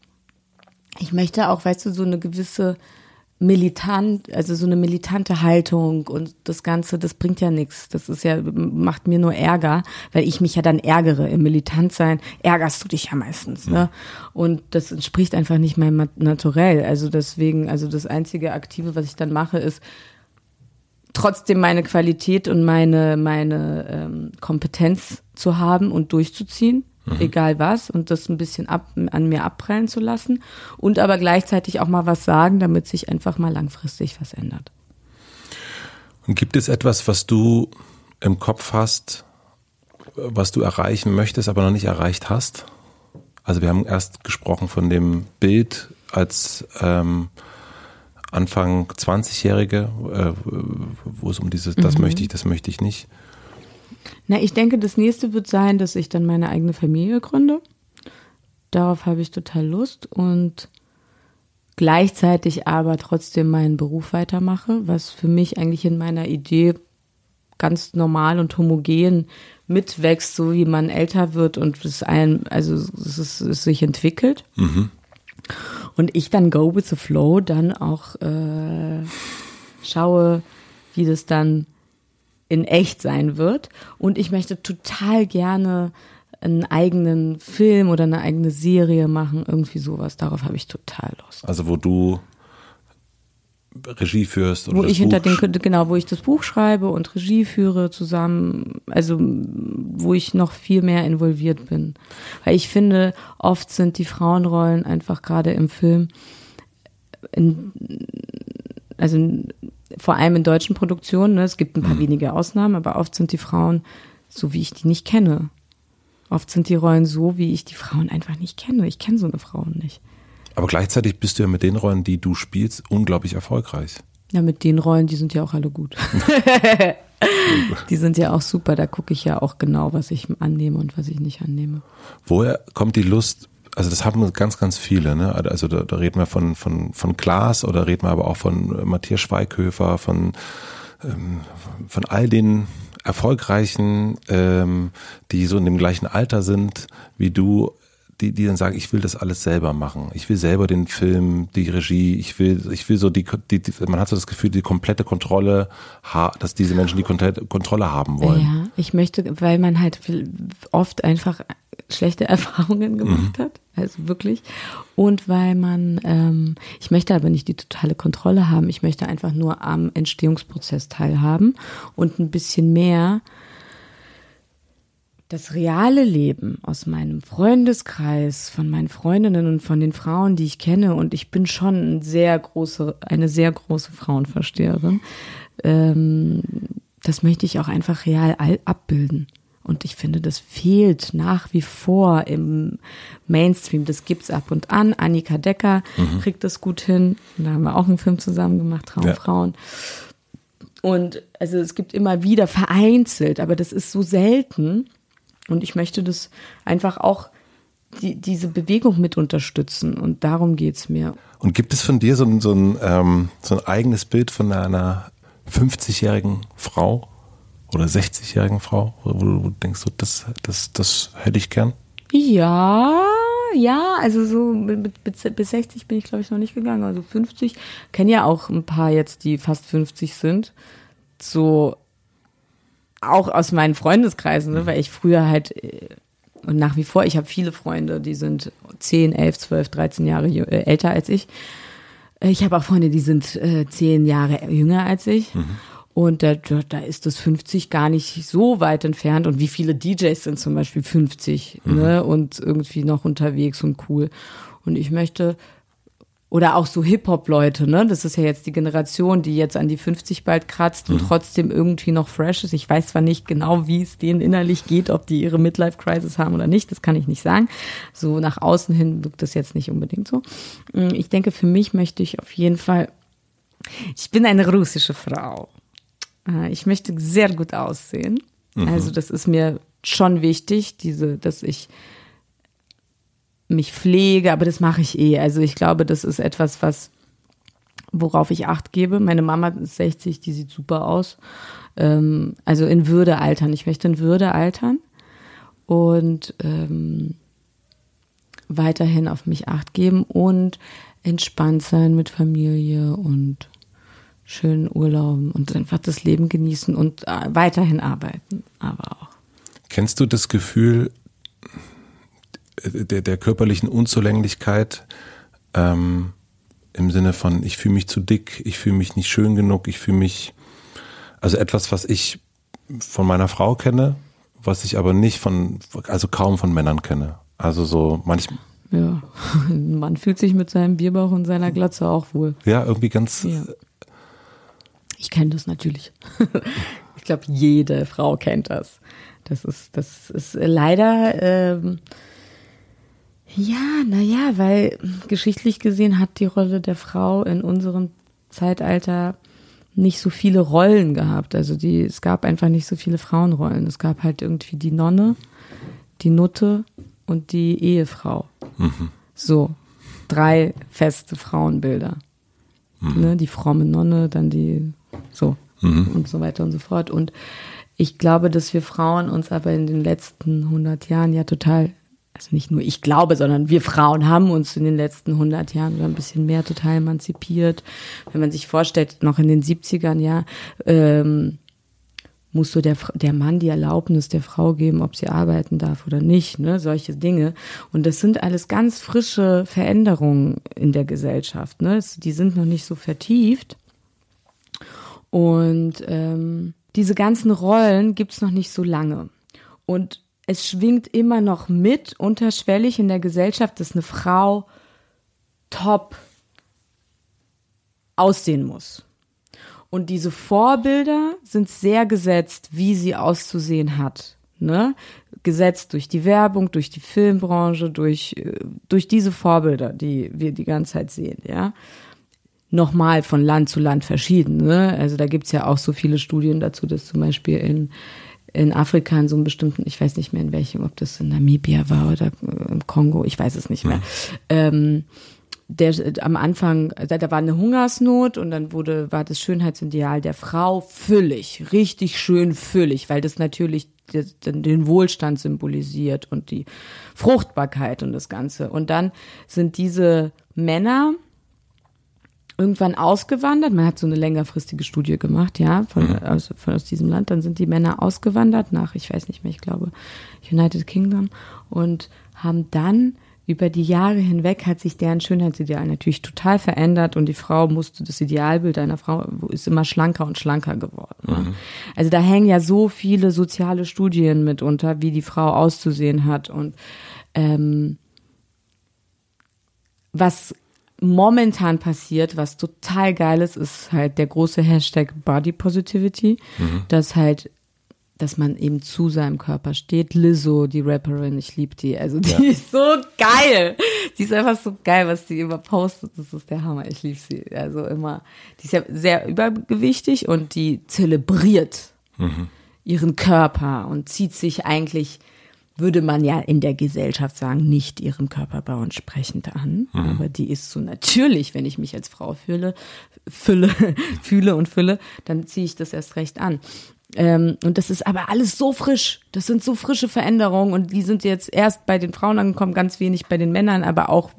ich möchte auch, weißt du, so eine gewisse militant, also so eine militante Haltung und das Ganze, das bringt ja nichts. Das ist ja, macht mir nur Ärger, weil ich mich ja dann ärgere. Im Militantsein ärgerst du dich ja meistens, ne? Und das entspricht einfach nicht meinem Naturell. Also deswegen, also das einzige Aktive, was ich dann mache, ist trotzdem meine Qualität und meine, meine ähm, Kompetenz zu haben und durchzuziehen mhm. egal was, und das ein bisschen ab, an mir abprallen zu lassen und aber gleichzeitig auch mal was sagen, damit sich einfach mal langfristig was ändert. Und gibt es etwas, was du im Kopf hast, was du erreichen möchtest, aber noch nicht erreicht hast? Also wir haben erst gesprochen von dem Bild als ähm, Anfang 20-Jährige, äh, wo es um dieses, das mhm. möchte ich, das möchte ich nicht. Na, ich denke, das nächste wird sein, dass ich dann meine eigene Familie gründe. Darauf habe ich total Lust und gleichzeitig aber trotzdem meinen Beruf weitermache, was für mich eigentlich in meiner Idee ganz normal und homogen mitwächst, so wie man älter wird und es ein, also es, ist, es sich entwickelt. Mhm. Und ich dann go with the flow, dann auch äh, schaue, wie das dann in echt sein wird. Und ich möchte total gerne einen eigenen Film oder eine eigene Serie machen, irgendwie sowas. Darauf habe ich total Lust. Also wo du Regie führst oder wo ich hinter den genau, wo ich das Buch schreibe und Regie führe zusammen, also wo ich noch viel mehr involviert bin, weil ich finde, oft sind die Frauenrollen einfach gerade im Film in, also vor allem in deutschen Produktionen, ne, es gibt ein paar mhm. wenige Ausnahmen, aber oft sind die Frauen so, wie ich die nicht kenne. Oft sind die Rollen so, wie ich die Frauen einfach nicht kenne. Ich kenne so eine Frau nicht. Aber gleichzeitig bist du ja mit den Rollen, die du spielst, unglaublich erfolgreich. Ja, mit den Rollen, die sind ja auch alle gut. [LAUGHS] die sind ja auch super. Da gucke ich ja auch genau, was ich annehme und was ich nicht annehme. Woher kommt die Lust, also das haben ganz, ganz viele, ne? Also da, da reden wir von, von, von Klaas oder reden wir aber auch von Matthias Schweighöfer, von, ähm, von all den Erfolgreichen, ähm, die so in dem gleichen Alter sind wie du, die, die dann sagen, ich will das alles selber machen. Ich will selber den Film, die Regie, ich will, ich will so die, die, die man hat so das Gefühl, die komplette Kontrolle, dass diese Menschen die Kontrolle haben wollen. Ja, ich möchte, weil man halt oft einfach schlechte [LAUGHS] Erfahrungen gemacht mhm. hat, also wirklich. Und weil man, ähm, ich möchte aber nicht die totale Kontrolle haben, ich möchte einfach nur am Entstehungsprozess teilhaben und ein bisschen mehr das reale Leben aus meinem Freundeskreis, von meinen Freundinnen und von den Frauen, die ich kenne, und ich bin schon eine sehr große, eine sehr große Frauenversteherin, ähm, das möchte ich auch einfach real abbilden. Und ich finde, das fehlt nach wie vor im Mainstream. Das gibt's ab und an. Annika Decker mhm. kriegt das gut hin. Da haben wir auch einen Film zusammen gemacht, Traumfrauen. Ja. Und also es gibt immer wieder vereinzelt, aber das ist so selten. Und ich möchte das einfach auch die, diese Bewegung mit unterstützen. Und darum geht's mir. Und gibt es von dir so ein, so ein, ähm, so ein eigenes Bild von einer 50-jährigen Frau oder 60-jährigen Frau, wo du denkst, so, das, das, das hätte ich gern? Ja, ja, also so bis 60 bin ich, glaube ich, noch nicht gegangen. Also 50. Kenne ja auch ein paar jetzt, die fast 50 sind. So auch aus meinen Freundeskreisen, ne? Mhm. weil ich früher halt äh, und nach wie vor, ich habe viele Freunde, die sind 10, 11, 12, 13 Jahre äh, älter als ich. Ich habe auch Freunde, die sind äh, 10 Jahre jünger als ich. Mhm. Und da, da ist das 50 gar nicht so weit entfernt. Und wie viele DJs sind zum Beispiel 50 mhm. ne? und irgendwie noch unterwegs und cool. Und ich möchte oder auch so Hip-Hop-Leute, ne? Das ist ja jetzt die Generation, die jetzt an die 50 bald kratzt und mhm. trotzdem irgendwie noch fresh ist. Ich weiß zwar nicht genau, wie es denen innerlich geht, ob die ihre Midlife-Crisis haben oder nicht, das kann ich nicht sagen. So nach außen hin wirkt das jetzt nicht unbedingt so. Mm, ich denke, für mich möchte ich auf jeden Fall, ich bin eine russische Frau. Äh, ich möchte sehr gut aussehen. Mhm. Also das ist mir schon wichtig, diese, dass ich mich pflege, aber das mache ich eh. Also ich glaube, das ist etwas, was worauf ich Acht gebe. Meine Mama ist 60, die sieht super aus. Ähm, also in Würde altern. Ich möchte in Würde altern und ähm, weiterhin auf mich Acht geben und entspannt sein mit Familie und schönen Urlauben und einfach das Leben genießen und äh, weiterhin arbeiten, aber auch. Kennst du das Gefühl der, der körperlichen Unzulänglichkeit ähm, im Sinne von, ich fühle mich zu dick, ich fühle mich nicht schön genug, ich fühle mich, also etwas, was ich von meiner Frau kenne, was ich aber nicht von, also kaum von Männern kenne. Also so manchmal. Ja, [LAUGHS] man fühlt sich mit seinem Bierbauch und seiner Glatze auch wohl. Ja, irgendwie ganz. Ja. Ich kenne das natürlich. [LAUGHS] ich glaube, jede Frau kennt das. Das ist, das ist leider, ähm, ja, naja, weil geschichtlich gesehen hat die Rolle der Frau in unserem Zeitalter nicht so viele Rollen gehabt. Also die, es gab einfach nicht so viele Frauenrollen. Es gab halt irgendwie die Nonne, die Nutte und die Ehefrau. Mhm. So, drei feste Frauenbilder. Mhm. Ne, die fromme Nonne, dann die so mhm. und so weiter und so fort. Und ich glaube, dass wir Frauen uns aber in den letzten 100 Jahren ja total, also nicht nur ich glaube, sondern wir Frauen haben uns in den letzten 100 Jahren ein bisschen mehr total emanzipiert. Wenn man sich vorstellt, noch in den 70ern, ja, ähm, musst du der, der Mann die Erlaubnis der Frau geben, ob sie arbeiten darf oder nicht, ne, solche Dinge. Und das sind alles ganz frische Veränderungen in der Gesellschaft, ne, die sind noch nicht so vertieft. Und ähm, diese ganzen Rollen gibt's noch nicht so lange. Und es schwingt immer noch mit, unterschwellig in der Gesellschaft, dass eine Frau top aussehen muss. Und diese Vorbilder sind sehr gesetzt, wie sie auszusehen hat. Ne? Gesetzt durch die Werbung, durch die Filmbranche, durch, äh, durch diese Vorbilder, die wir die ganze Zeit sehen, ja. Nochmal von Land zu Land verschieden. Ne? Also da gibt's ja auch so viele Studien dazu, dass zum Beispiel in, in Afrika in so einem bestimmten, ich weiß nicht mehr in welchem, ob das in Namibia war oder im Kongo, ich weiß es nicht mehr. Ja. Ähm, der am Anfang, da war eine Hungersnot und dann wurde, war das Schönheitsideal der Frau füllig, richtig schön füllig, weil das natürlich den Wohlstand symbolisiert und die Fruchtbarkeit und das Ganze. Und dann sind diese Männer irgendwann ausgewandert. Man hat so eine längerfristige Studie gemacht, ja, von, mhm. aus, von, aus diesem Land. Dann sind die Männer ausgewandert nach, ich weiß nicht mehr, ich glaube, United Kingdom und haben dann über die Jahre hinweg hat sich deren Schönheitsideal natürlich total verändert und die Frau musste, das Idealbild einer Frau ist immer schlanker und schlanker geworden. Ne? Mhm. Also da hängen ja so viele soziale Studien mit unter, wie die Frau auszusehen hat und ähm, was momentan passiert, was total geil ist, ist halt der große Hashtag Body Positivity, mhm. dass halt dass man eben zu seinem Körper steht. Lizzo, die Rapperin, ich liebe die. Also die ja. [LAUGHS] ist so geil. Die ist einfach so geil, was die immer postet. Das ist der Hammer. Ich liebe sie. Also immer. Die ist ja sehr übergewichtig und die zelebriert mhm. ihren Körper und zieht sich eigentlich, würde man ja in der Gesellschaft sagen, nicht ihren Körperbau entsprechend an. Mhm. Aber die ist so natürlich, wenn ich mich als Frau fühle, fülle, [LAUGHS] fühle und fülle, dann ziehe ich das erst recht an. Ähm, und das ist aber alles so frisch. Das sind so frische Veränderungen und die sind jetzt erst bei den Frauen angekommen, ganz wenig bei den Männern, aber auch,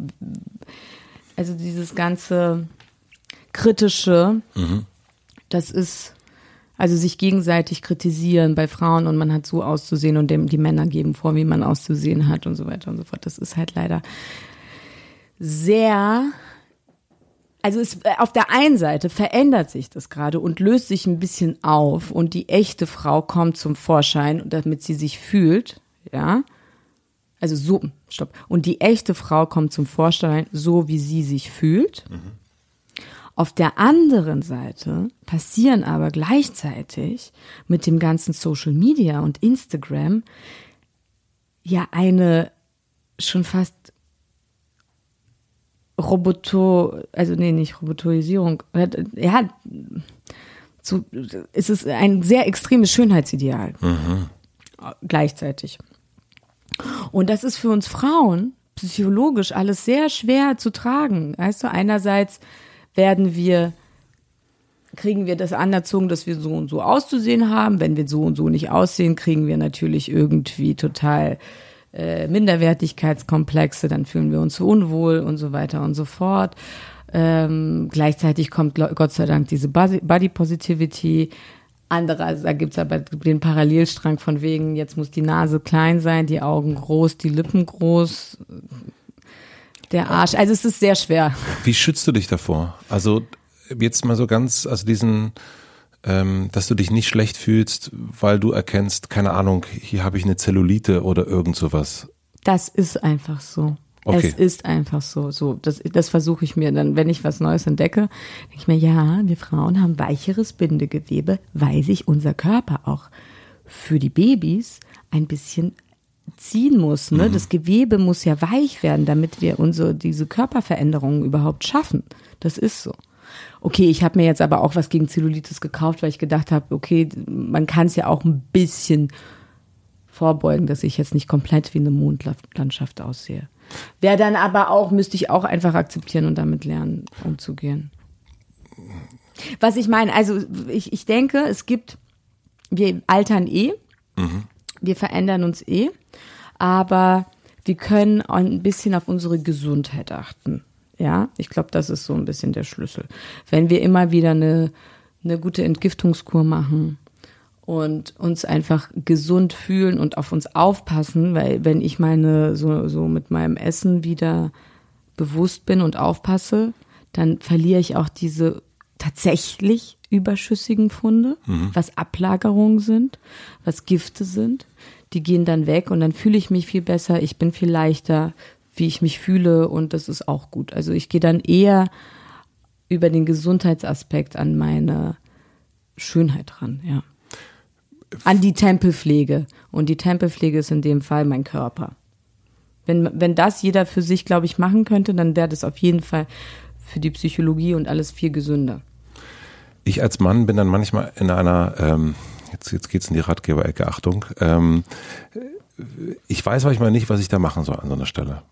also dieses ganze kritische, mhm. das ist, also sich gegenseitig kritisieren bei Frauen und man hat so auszusehen und dem, die Männer geben vor, wie man auszusehen hat und so weiter und so fort. Das ist halt leider sehr also es, äh, auf der einen Seite verändert sich das gerade und löst sich ein bisschen auf und die echte Frau kommt zum Vorschein, damit sie sich fühlt, ja. Also so, stopp. Und die echte Frau kommt zum Vorschein, so wie sie sich fühlt. Mhm. Auf der anderen Seite passieren aber gleichzeitig mit dem ganzen Social Media und Instagram ja eine schon fast Roboto, also nee, nicht Robotorisierung. Ja, so, es ist ein sehr extremes Schönheitsideal. Mhm. Gleichzeitig. Und das ist für uns Frauen psychologisch alles sehr schwer zu tragen. Weißt du, einerseits werden wir, kriegen wir das anerzogen, dass wir so und so auszusehen haben. Wenn wir so und so nicht aussehen, kriegen wir natürlich irgendwie total äh, Minderwertigkeitskomplexe, dann fühlen wir uns unwohl und so weiter und so fort. Ähm, gleichzeitig kommt Gott sei Dank diese Body Positivity. Andere, also da gibt's aber den Parallelstrang von wegen, jetzt muss die Nase klein sein, die Augen groß, die Lippen groß, der Arsch. Also es ist sehr schwer. Wie schützt du dich davor? Also jetzt mal so ganz, also diesen, ähm, dass du dich nicht schlecht fühlst, weil du erkennst, keine Ahnung, hier habe ich eine Zellulite oder irgend sowas. Das ist einfach so. Okay. Es ist einfach so. So, das, das versuche ich mir dann, wenn ich was Neues entdecke, denke ich mir, ja, wir Frauen haben weicheres Bindegewebe, weil sich unser Körper auch für die Babys ein bisschen ziehen muss. Ne? Mhm. Das Gewebe muss ja weich werden, damit wir unsere diese Körperveränderungen überhaupt schaffen. Das ist so. Okay, ich habe mir jetzt aber auch was gegen Zellulitis gekauft, weil ich gedacht habe, okay, man kann es ja auch ein bisschen vorbeugen, dass ich jetzt nicht komplett wie eine Mondlandschaft aussehe. Wäre dann aber auch, müsste ich auch einfach akzeptieren und damit lernen, umzugehen. Was ich meine, also ich, ich denke, es gibt, wir altern eh, mhm. Wir verändern uns eh, aber wir können ein bisschen auf unsere Gesundheit achten. Ja, ich glaube, das ist so ein bisschen der Schlüssel. Wenn wir immer wieder eine, eine gute Entgiftungskur machen, und uns einfach gesund fühlen und auf uns aufpassen, weil wenn ich meine so so mit meinem Essen wieder bewusst bin und aufpasse, dann verliere ich auch diese tatsächlich überschüssigen Funde, mhm. was Ablagerungen sind, was Gifte sind. Die gehen dann weg und dann fühle ich mich viel besser, ich bin viel leichter, wie ich mich fühle und das ist auch gut. Also ich gehe dann eher über den Gesundheitsaspekt an meine Schönheit ran, ja. An die Tempelpflege. Und die Tempelpflege ist in dem Fall mein Körper. Wenn, wenn das jeder für sich, glaube ich, machen könnte, dann wäre das auf jeden Fall für die Psychologie und alles viel gesünder. Ich als Mann bin dann manchmal in einer, ähm, jetzt, jetzt geht's in die Ratgeberecke, Achtung, ähm, ich weiß manchmal nicht, was ich da machen soll an so einer Stelle.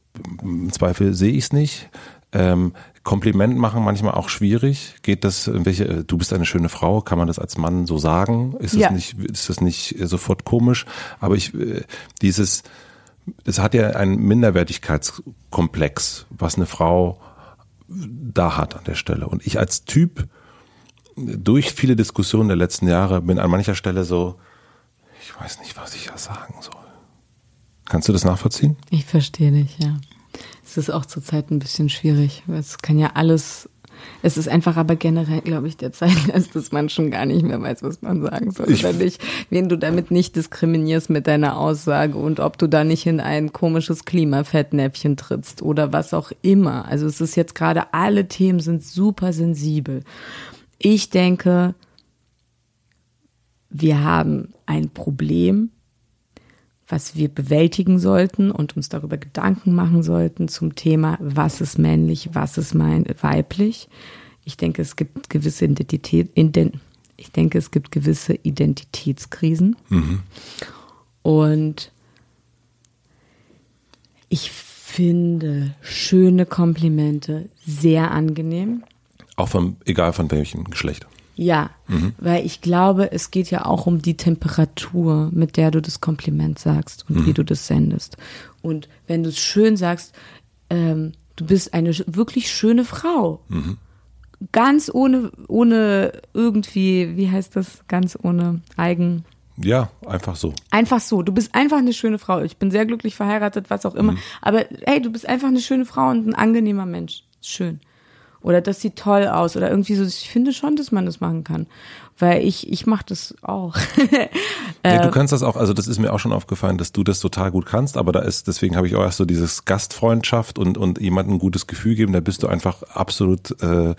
Im Zweifel sehe ich es nicht. Ähm, Kompliment machen manchmal auch schwierig. Geht das, welche, äh, du bist eine schöne Frau, kann man das als Mann so sagen? Ist ja. das nicht, ist das nicht sofort komisch? Aber ich, äh, dieses, es hat ja einen Minderwertigkeitskomplex, was eine Frau da hat an der Stelle. Und ich als Typ, durch viele Diskussionen der letzten Jahre, bin an mancher Stelle so, ich weiß nicht, was ich da sagen soll. Kannst du das nachvollziehen? Ich verstehe dich, ja. Es ist auch zurzeit ein bisschen schwierig. Es kann ja alles, es ist einfach aber generell, glaube ich, der Zeitgeist, [LAUGHS] dass man schon gar nicht mehr weiß, was man sagen soll. Ich, wenn, dich, wenn du damit nicht diskriminierst mit deiner Aussage und ob du da nicht in ein komisches Klimafettnäpfchen trittst oder was auch immer. Also es ist jetzt gerade, alle Themen sind super sensibel. Ich denke, wir haben ein Problem was wir bewältigen sollten und uns darüber Gedanken machen sollten zum Thema, was ist männlich, was ist mein weiblich. Ich denke, es gibt gewisse Identität, ich denke, es gibt gewisse Identitätskrisen. Mhm. Und ich finde schöne Komplimente sehr angenehm. Auch von, egal von welchem Geschlecht. Ja, mhm. weil ich glaube, es geht ja auch um die Temperatur, mit der du das Kompliment sagst und mhm. wie du das sendest. Und wenn du es schön sagst, ähm, du bist eine wirklich schöne Frau. Mhm. Ganz ohne, ohne irgendwie, wie heißt das? Ganz ohne Eigen. Ja, einfach so. Einfach so. Du bist einfach eine schöne Frau. Ich bin sehr glücklich verheiratet, was auch immer. Mhm. Aber hey, du bist einfach eine schöne Frau und ein angenehmer Mensch. Schön oder das sieht toll aus oder irgendwie so. Ich finde schon, dass man das machen kann, weil ich ich mache das auch. [LAUGHS] nee, du kannst das auch. Also das ist mir auch schon aufgefallen, dass du das total gut kannst. Aber da ist deswegen habe ich auch erst so dieses Gastfreundschaft und und jemandem ein gutes Gefühl geben. Da bist du einfach absolut äh,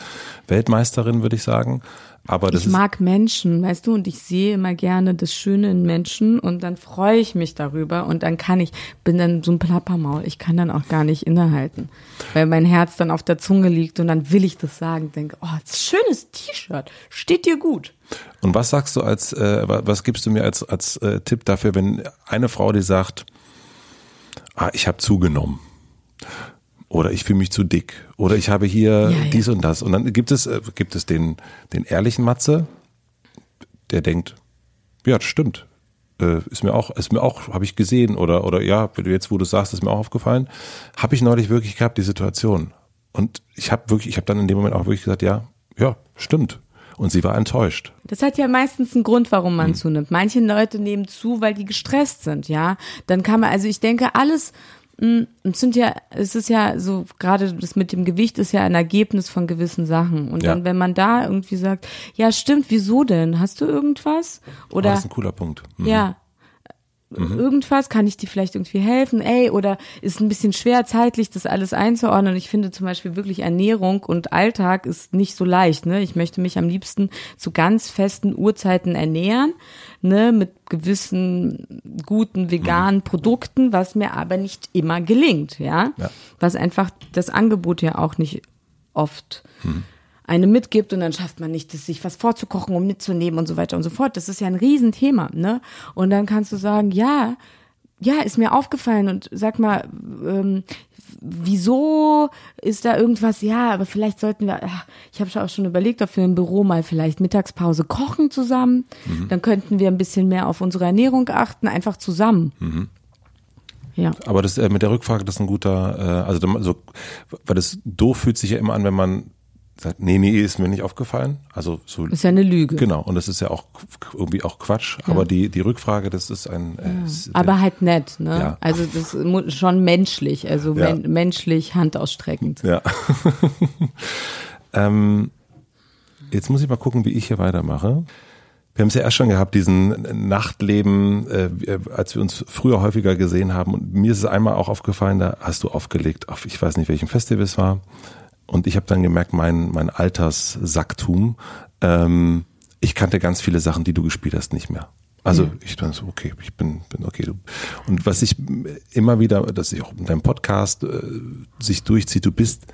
Weltmeisterin, würde ich sagen. Aber das ich mag Menschen, weißt du, und ich sehe immer gerne das Schöne in Menschen und dann freue ich mich darüber und dann kann ich, bin dann so ein Plappermaul, ich kann dann auch gar nicht innehalten, weil mein Herz dann auf der Zunge liegt und dann will ich das sagen, denke, oh, schönes T-Shirt, steht dir gut. Und was sagst du als, äh, was gibst du mir als, als äh, Tipp dafür, wenn eine Frau dir sagt, ah, ich habe zugenommen oder ich fühle mich zu dick oder ich habe hier ja, dies ja. und das. Und dann gibt es, äh, gibt es den, den ehrlichen Matze, der denkt, ja, das stimmt. äh, ist mir auch, ist mir auch, habe ich gesehen oder oder ja, jetzt wo du sagst, ist mir auch aufgefallen, habe ich neulich wirklich gehabt die Situation. Und ich habe wirklich, ich habe dann in dem Moment auch wirklich gesagt, ja, ja, stimmt. Und sie war enttäuscht. Das hat ja meistens einen Grund, warum man hm. zunimmt. Manche Leute nehmen zu, weil die gestresst sind, ja. Dann kann man, also ich denke, alles, es sind ja, es ist ja so, gerade das mit dem Gewicht ist ja ein Ergebnis von gewissen Sachen. Und ja. dann, wenn man da irgendwie sagt, ja, stimmt, wieso denn? Hast du irgendwas? Oder. Oh, das ist ein cooler Punkt. Mhm. Ja, mhm. irgendwas? Kann ich dir vielleicht irgendwie helfen? Ey, oder ist ein bisschen schwer zeitlich, das alles einzuordnen? Ich finde zum Beispiel wirklich Ernährung und Alltag ist nicht so leicht. Ne? Ich möchte mich am liebsten zu ganz festen Uhrzeiten ernähren, ne, mit gewissen guten veganen mhm. Produkten, was mir aber nicht immer gelingt, ja? ja. Was einfach das Angebot ja auch nicht oft mhm eine mitgibt und dann schafft man nicht, sich was vorzukochen, um mitzunehmen und so weiter und so fort. Das ist ja ein Riesenthema, ne? Und dann kannst du sagen, ja, ja, ist mir aufgefallen und sag mal, ähm, wieso ist da irgendwas? Ja, aber vielleicht sollten wir, ach, ich habe auch schon überlegt, ob wir im Büro mal vielleicht Mittagspause kochen zusammen. Mhm. Dann könnten wir ein bisschen mehr auf unsere Ernährung achten, einfach zusammen. Mhm. Ja. Aber das äh, mit der Rückfrage, das ist ein guter, äh, also so, weil das doof fühlt sich ja immer an, wenn man sagt, nee, nee, ist mir nicht aufgefallen. Also so ist ja eine Lüge. Genau, und das ist ja auch irgendwie auch Quatsch. Ja. Aber die die Rückfrage, das ist ein. Äh, ja. ist aber halt nett, ne? Ja. Also das ist schon menschlich, also men menschlich handausstreckend. Ja. [LAUGHS] ähm, jetzt muss ich mal gucken, wie ich hier weitermache. Wir haben es ja erst schon gehabt, diesen Nachtleben, äh, als wir uns früher häufiger gesehen haben. Und mir ist es einmal auch aufgefallen, da hast du aufgelegt auf, ich weiß nicht, welchem Festival es war. Und ich habe dann gemerkt, mein, mein Alterssacktum, ähm, ich kannte ganz viele Sachen, die du gespielt hast, nicht mehr. Also mhm. ich bin so, okay, ich bin, bin okay. Und was ich immer wieder, dass ich auch in deinem Podcast äh, sich durchzieht, du bist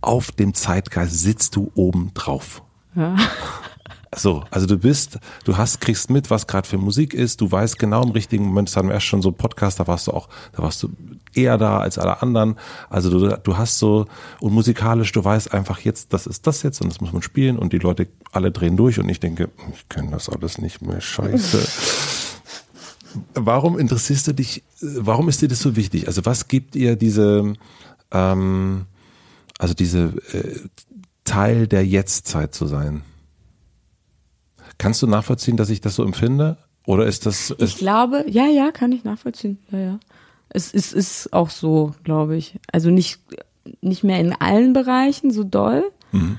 auf dem Zeitgeist, sitzt du oben drauf. Ja. [LAUGHS] So, also du bist, du hast, kriegst mit, was gerade für Musik ist, du weißt genau im richtigen Moment, das hatten wir erst schon so Podcast, da warst du auch, da warst du eher da als alle anderen. Also du, du hast so, und musikalisch, du weißt einfach jetzt, das ist das jetzt und das muss man spielen und die Leute alle drehen durch und ich denke, ich kenne das alles nicht mehr, scheiße. [LAUGHS] warum interessierst du dich, warum ist dir das so wichtig? Also was gibt ihr diese, ähm, also diese äh, Teil der Jetztzeit zu sein? Kannst du nachvollziehen, dass ich das so empfinde? Oder ist das. Ist ich glaube, ja, ja, kann ich nachvollziehen. Ja, ja. Es ist, ist auch so, glaube ich. Also nicht, nicht mehr in allen Bereichen so doll. Mhm.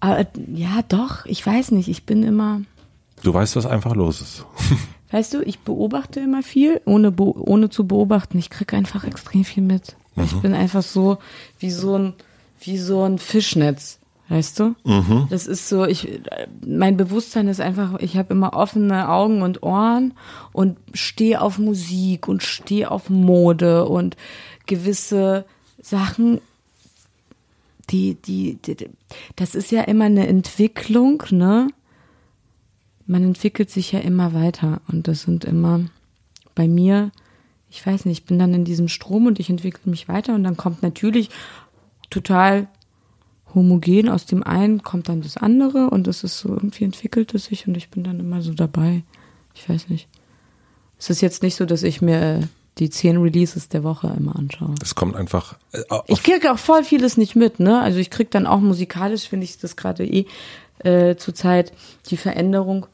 Aber ja, doch, ich weiß nicht. Ich bin immer. Du weißt, was einfach los ist. [LAUGHS] Weißt du, ich beobachte immer viel, ohne, ohne zu beobachten. Ich kriege einfach extrem viel mit. Mhm. Ich bin einfach so wie so ein, wie so ein Fischnetz. Weißt du? Mhm. Das ist so, ich, mein Bewusstsein ist einfach, ich habe immer offene Augen und Ohren und stehe auf Musik und stehe auf Mode und gewisse Sachen, die, die, die, das ist ja immer eine Entwicklung, ne? Man entwickelt sich ja immer weiter und das sind immer bei mir, ich weiß nicht, ich bin dann in diesem Strom und ich entwickle mich weiter und dann kommt natürlich total homogen aus dem einen kommt dann das andere und das ist so, irgendwie entwickelt es sich und ich bin dann immer so dabei. Ich weiß nicht. Es ist jetzt nicht so, dass ich mir die zehn Releases der Woche immer anschaue. Es kommt einfach. Äh, ich kriege auch voll vieles nicht mit, ne? Also ich kriege dann auch musikalisch, finde ich das gerade eh äh, zurzeit die Veränderung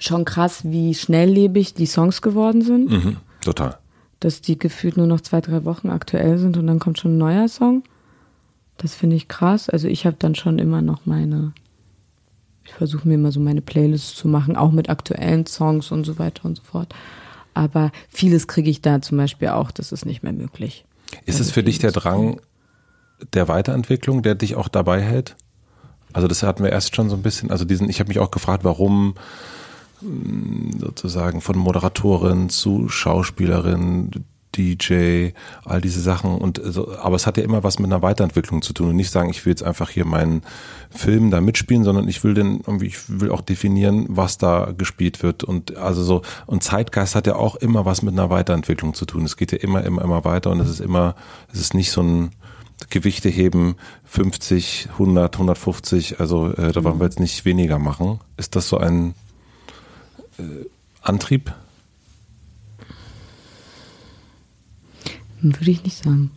schon krass, wie schnelllebig die Songs geworden sind. Mhm, total. Dass die gefühlt nur noch zwei, drei Wochen aktuell sind und dann kommt schon ein neuer Song. Das finde ich krass. Also ich habe dann schon immer noch meine, ich versuche mir immer so meine Playlists zu machen, auch mit aktuellen Songs und so weiter und so fort. Aber vieles kriege ich da zum Beispiel auch, das ist nicht mehr möglich. Ist also es für dich der Drang der Weiterentwicklung, der dich auch dabei hält? Also das hatten wir erst schon so ein bisschen, also diesen, ich habe mich auch gefragt, warum hm, sozusagen von Moderatorin zu Schauspielerin, DJ, all diese Sachen und so, aber es hat ja immer was mit einer Weiterentwicklung zu tun und nicht sagen, ich will jetzt einfach hier meinen Film da mitspielen, sondern ich will den irgendwie, ich will auch definieren, was da gespielt wird und also so und Zeitgeist hat ja auch immer was mit einer Weiterentwicklung zu tun. Es geht ja immer, immer, immer weiter und es ist immer, es ist nicht so ein Gewichte heben 50, 100, 150, also äh, da wollen wir jetzt nicht weniger machen. Ist das so ein äh, Antrieb? Würde ich nicht sagen.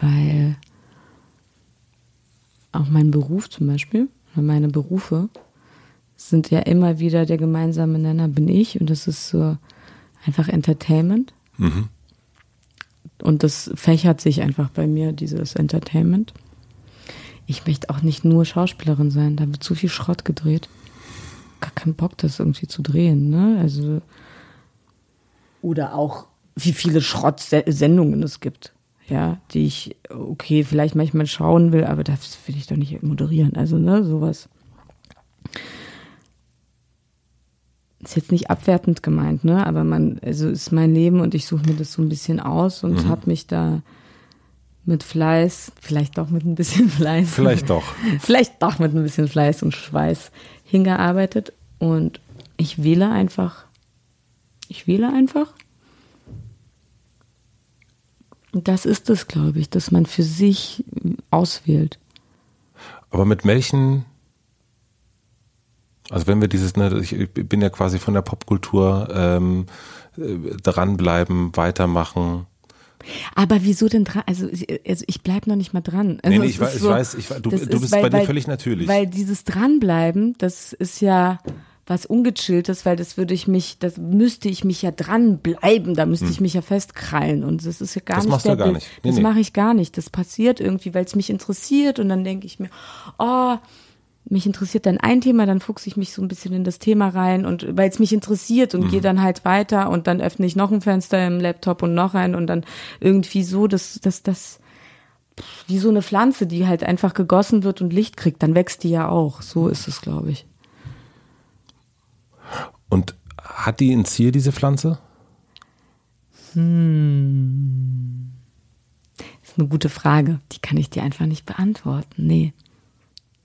Weil auch mein Beruf zum Beispiel, oder meine Berufe, sind ja immer wieder der gemeinsame Nenner bin ich und das ist so einfach Entertainment. Mhm. Und das fächert sich einfach bei mir, dieses Entertainment. Ich möchte auch nicht nur Schauspielerin sein, da wird zu viel Schrott gedreht. Gar keinen Bock, das irgendwie zu drehen, ne? Also. Oder auch, wie viele Schrott-Sendungen es gibt. Ja, die ich, okay, vielleicht manchmal schauen will, aber das will ich doch nicht moderieren. Also, ne, sowas. ist jetzt nicht abwertend gemeint, ne? Aber man, also ist mein Leben und ich suche mir das so ein bisschen aus und mhm. habe mich da mit Fleiß, vielleicht doch mit ein bisschen [LAUGHS] Fleiß. Vielleicht doch. vielleicht doch mit ein bisschen Fleiß und Schweiß hingearbeitet und ich wähle einfach. Ich wähle einfach. Das ist es, glaube ich, dass man für sich auswählt. Aber mit welchen also wenn wir dieses, ne, ich bin ja quasi von der Popkultur ähm, äh, dranbleiben, weitermachen. Aber wieso denn dran? Also, also ich bleib noch nicht mal dran. Also nee, nee ich, weiß, so, ich weiß, ich weiß, du, du bist weil, bei dir völlig natürlich. Weil dieses Dranbleiben, das ist ja was ungechilltes, weil das würde ich mich, das müsste ich mich ja dranbleiben, da müsste hm. ich mich ja festkrallen und das ist ja gar das nicht machst der du gar nicht. Nee, das nee. mache ich gar nicht. Das passiert irgendwie, weil es mich interessiert und dann denke ich mir, oh, mich interessiert dann ein Thema, dann fuchse ich mich so ein bisschen in das Thema rein und weil es mich interessiert und mhm. gehe dann halt weiter und dann öffne ich noch ein Fenster im Laptop und noch ein und dann irgendwie so, dass das, das, wie so eine Pflanze, die halt einfach gegossen wird und Licht kriegt, dann wächst die ja auch. So ist es, glaube ich. Und hat die ein Ziel, diese Pflanze? Hm. Das ist eine gute Frage. Die kann ich dir einfach nicht beantworten. Nee.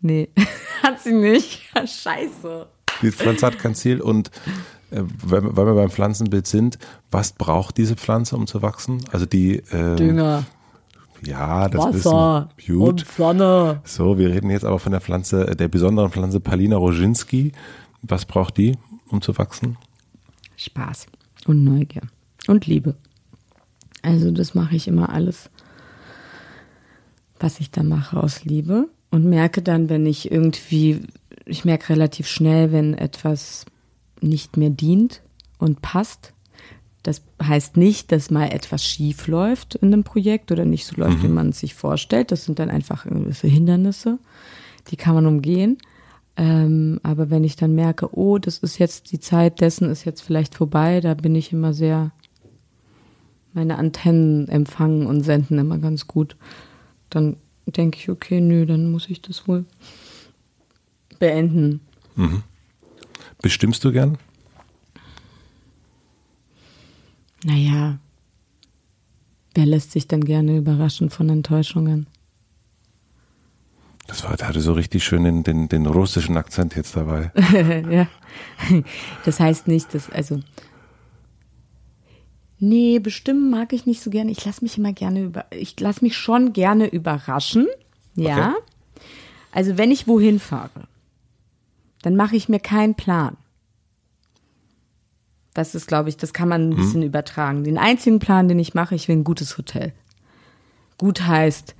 Nee, [LAUGHS] hat sie nicht. Scheiße. Die Pflanze hat kein Ziel und äh, weil, weil, wir beim Pflanzenbild sind, was braucht diese Pflanze, um zu wachsen? Also die äh, Dünger. Ja, das Wasser wissen Gut. und Sonne. So, wir reden jetzt aber von der Pflanze, der besonderen Pflanze Palina roginski. Was braucht die, um zu wachsen? Spaß und Neugier und Liebe. Also das mache ich immer alles, was ich da mache aus Liebe und merke dann, wenn ich irgendwie, ich merke relativ schnell, wenn etwas nicht mehr dient und passt. Das heißt nicht, dass mal etwas schief läuft in einem Projekt oder nicht so läuft, mhm. wie man es sich vorstellt. Das sind dann einfach gewisse Hindernisse, die kann man umgehen. Ähm, aber wenn ich dann merke, oh, das ist jetzt die Zeit dessen ist jetzt vielleicht vorbei, da bin ich immer sehr, meine Antennen empfangen und senden immer ganz gut. Dann denke ich, okay, nö, dann muss ich das wohl beenden. Mhm. Bestimmst du gern? Naja, wer lässt sich denn gerne überraschen von Enttäuschungen? Das war, hatte so richtig schön den, den, den russischen Akzent jetzt dabei. [LAUGHS] ja. Das heißt nicht, dass, also Nee, bestimmen mag ich nicht so gerne. Ich lasse mich immer gerne über, ich lasse mich schon gerne überraschen. Ja. Okay. Also wenn ich wohin fahre, dann mache ich mir keinen Plan. Das ist, glaube ich, das kann man ein bisschen mhm. übertragen. Den einzigen Plan, den ich mache, ich will ein gutes Hotel. Gut heißt,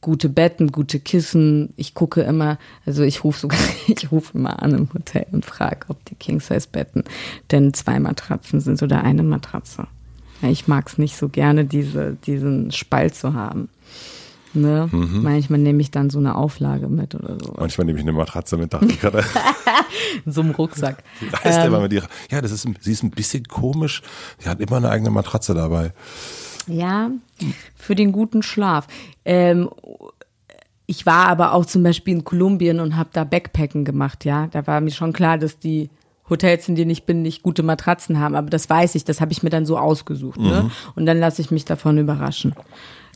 gute Betten, gute Kissen. Ich gucke immer, also ich rufe sogar, [LAUGHS] ich rufe immer an im Hotel und frage, ob die King-Size-Betten denn zwei Matratzen sind oder eine Matratze. Ich mag es nicht so gerne, diese, diesen Spalt zu haben. Ne? Mhm. Manchmal nehme ich dann so eine Auflage mit oder so. Manchmal nehme ich eine Matratze mit, dachte ich gerade. [LAUGHS] In so einem Rucksack. [LAUGHS] Die ähm, immer mit ihrer, ja, das ist, sie ist ein bisschen komisch. Sie hat immer eine eigene Matratze dabei. Ja, für den guten Schlaf. Ähm, ich war aber auch zum Beispiel in Kolumbien und habe da Backpacken gemacht, ja. Da war mir schon klar, dass die Hotels, in denen ich bin, nicht gute Matratzen haben. Aber das weiß ich, das habe ich mir dann so ausgesucht. Ne? Mhm. Ne? Und dann lasse ich mich davon überraschen.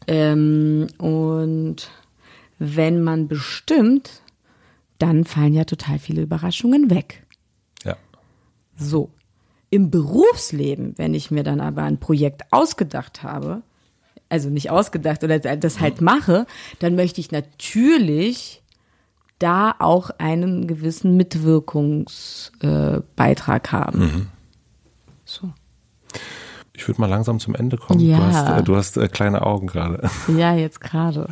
Ähm, und wenn man bestimmt, dann fallen ja total viele Überraschungen weg. Ja. So. Im Berufsleben, wenn ich mir dann aber ein Projekt ausgedacht habe, also nicht ausgedacht oder das halt mache, dann möchte ich natürlich da auch einen gewissen Mitwirkungsbeitrag äh, haben. Mhm. So. Ich würde mal langsam zum Ende kommen. Ja. Du hast, äh, du hast äh, kleine Augen gerade. [LAUGHS] Ja, jetzt gerade.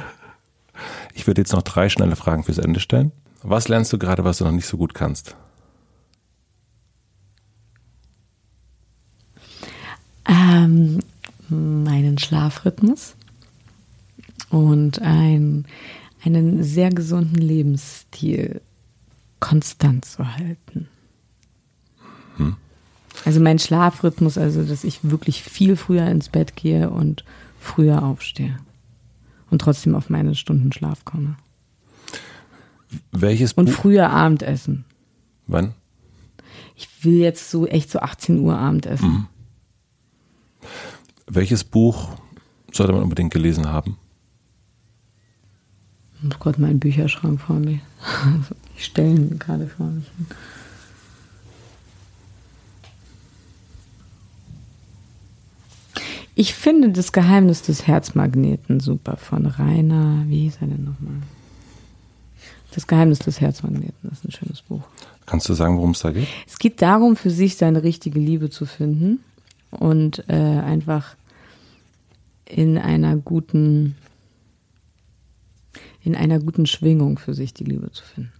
Ich würde jetzt noch drei schnelle Fragen fürs Ende stellen. Was lernst du gerade, was du noch nicht so gut kannst? Ähm, meinen Schlafrhythmus und ein, einen sehr gesunden Lebensstil konstant zu halten. Hm. Also mein Schlafrhythmus, also dass ich wirklich viel früher ins Bett gehe und früher aufstehe und trotzdem auf meine Stunden Schlaf komme. Welches und früher Abendessen. Wann? Ich will jetzt so echt so 18 Uhr Abendessen. Mhm. Welches Buch sollte man unbedingt gelesen haben? Oh Gott, mein Bücherschrank vor mir. [LAUGHS] Ich stelle gerade vor mich hin. Ich finde das Geheimnis des Herzmagneten super von Rainer. Wie hieß er denn nochmal? Das Geheimnis des Herzmagneten ist ein schönes Buch. Kannst du sagen, worum es da geht? Es geht darum, für sich seine richtige Liebe zu finden und äh, einfach in einer guten, in einer guten Schwingung für sich die Liebe zu finden.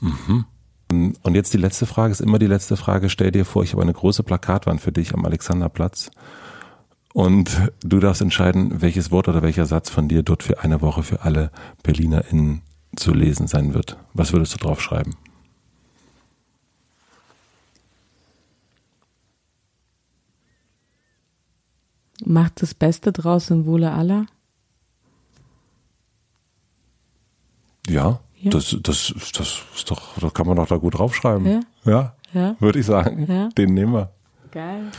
Mhm. Und jetzt die letzte Frage, ist immer die letzte Frage. Stell dir vor, ich habe eine große Plakatwand für dich am Alexanderplatz. Und du darfst entscheiden, welches Wort oder welcher Satz von dir dort für eine Woche für alle BerlinerInnen zu lesen sein wird. Was würdest du drauf Macht das Beste draus im Wohle aller? Ja, ja. Das, das, das ist doch, das kann man doch da gut draufschreiben. Ja. Ja, ja. würde ich sagen. Ja. Den nehmen wir. Geil.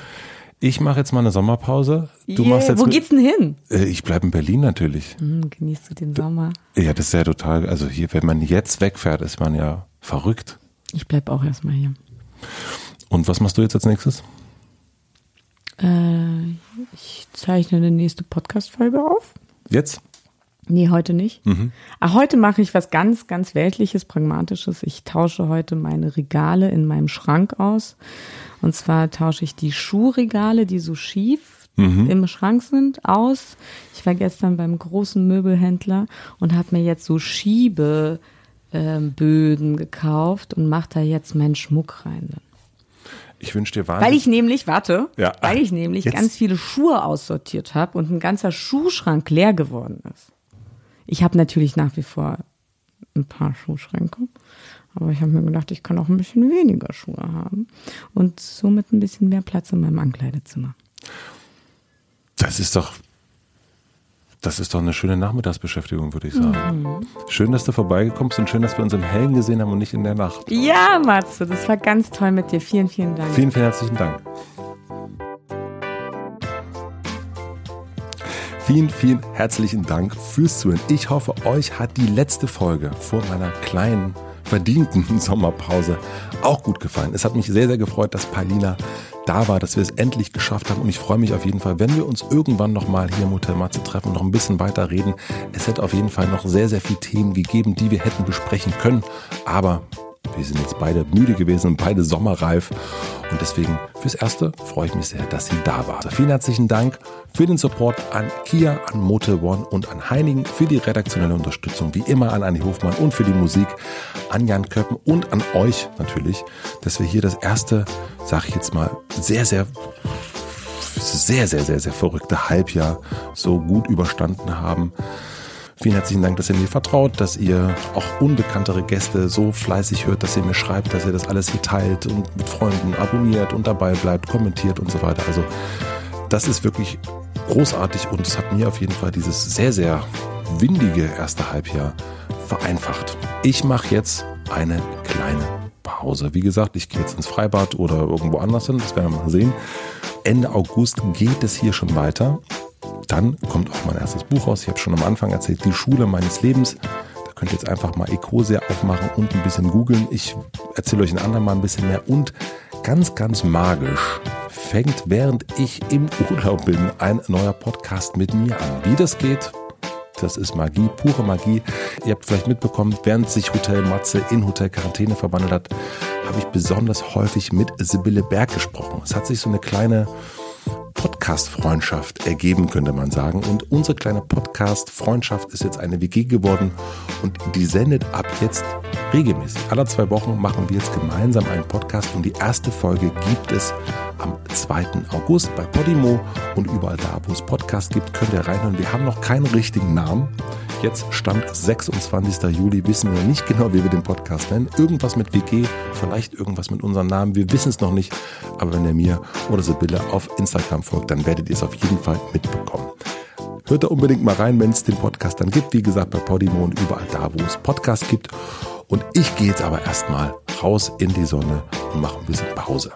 Ich mache jetzt mal eine Sommerpause. Du yeah. machst jetzt Wo geht's denn hin? Äh, ich bleibe in Berlin natürlich. Hm, genießt du den Sommer? Ja, das ist ja total. Also hier, wenn man jetzt wegfährt, ist man ja verrückt. Ich bleib auch erstmal hier. Und was machst du jetzt als nächstes? Äh, ich zeichne eine nächste Podcast-Folge auf. Jetzt? Nee, heute nicht. Mhm. Ach, heute mache ich was ganz, ganz Weltliches, Pragmatisches. Ich tausche heute meine Regale in meinem Schrank aus. Und zwar tausche ich die Schuhregale, die so schief mhm. im Schrank sind, aus. Ich war gestern beim großen Möbelhändler und habe mir jetzt so Schiebeböden ähm, gekauft und mache da jetzt meinen Schmuck rein. Ich wünsche dir wahnsinnig. Weil ich nämlich, warte, ja. weil ich nämlich jetzt. ganz viele Schuhe aussortiert habe und ein ganzer Schuhschrank leer geworden ist. Ich habe natürlich nach wie vor ein paar Schuhschränke, aber ich habe mir gedacht, ich kann auch ein bisschen weniger Schuhe haben und somit ein bisschen mehr Platz in meinem Ankleidezimmer. Das ist doch, das ist doch eine schöne Nachmittagsbeschäftigung, würde ich sagen. Mhm. Schön, dass du vorbeigekommen bist und schön, dass wir uns im Hellen gesehen haben und nicht in der Nacht. Ja, Matze, das war ganz toll mit dir. Vielen, vielen Dank. Vielen, vielen herzlichen Dank. Vielen, vielen herzlichen Dank fürs Zuhören. Ich hoffe, euch hat die letzte Folge vor meiner kleinen verdienten [LAUGHS] Sommerpause auch gut gefallen. Es hat mich sehr, sehr gefreut, dass Paulina da war, dass wir es endlich geschafft haben. Und ich freue mich auf jeden Fall, wenn wir uns irgendwann nochmal hier im Hotel Matze treffen und noch ein bisschen weiter reden. Es hätte auf jeden Fall noch sehr, sehr viele Themen gegeben, die wir hätten besprechen können. Aber wir sind jetzt beide müde gewesen und beide sommerreif. Und deswegen fürs Erste freue ich mich sehr, dass sie da war. Also vielen herzlichen Dank für den Support an Kia, an Motel One und an Heinigen, für die redaktionelle Unterstützung, wie immer an Anni Hofmann und für die Musik an Jan Köppen und an euch natürlich, dass wir hier das erste, sag ich jetzt mal, sehr, sehr sehr, sehr, sehr, sehr verrückte Halbjahr so gut überstanden haben. Vielen herzlichen Dank, dass ihr mir vertraut, dass ihr auch unbekanntere Gäste so fleißig hört, dass ihr mir schreibt, dass ihr das alles hier teilt und mit Freunden abonniert und dabei bleibt, kommentiert und so weiter. Also das ist wirklich großartig und es hat mir auf jeden Fall dieses sehr, sehr windige erste Halbjahr vereinfacht. Ich mache jetzt eine kleine Pause. Wie gesagt, ich gehe jetzt ins Freibad oder irgendwo anders hin, das werden wir mal sehen. Ende August geht es hier schon weiter. Dann kommt auch mein erstes Buch raus. Ich habe schon am Anfang erzählt, die Schule meines Lebens. Da könnt ihr jetzt einfach mal Ecosia aufmachen und ein bisschen googeln. Ich erzähle euch ein andermal ein bisschen mehr. Und ganz, ganz magisch fängt, während ich im Urlaub bin, ein neuer Podcast mit mir an. Wie das geht, Das ist Magie, pure Magie. Ihr habt vielleicht mitbekommen, während sich Hotel Matze in Hotel Quarantäne verwandelt hat, habe ich besonders häufig mit Sibylle Berg gesprochen. Es hat sich so eine kleine Podcast-Freundschaft ergeben, könnte man sagen. Und unsere kleine Podcast-Freundschaft ist jetzt eine WG geworden und die sendet ab jetzt regelmäßig. Alle zwei Wochen machen wir jetzt gemeinsam einen Podcast und die erste Folge gibt es am 2. August bei Podimo und überall da, wo es Podcast gibt, könnt ihr reinhören. Wir haben noch keinen richtigen Namen. Jetzt stand 26. Juli, wissen wir nicht genau, wie wir den Podcast nennen. Irgendwas mit WG, vielleicht irgendwas mit unserem Namen, wir wissen es noch nicht. Aber wenn ihr mir oder Sibylle auf Instagram folgt, dann werdet ihr es auf jeden Fall mitbekommen. Hört da unbedingt mal rein, wenn es den Podcast dann gibt. Wie gesagt, bei Podimo und überall da, wo es Podcasts gibt. Und ich gehe jetzt aber erstmal raus in die Sonne und mache ein bisschen Pause.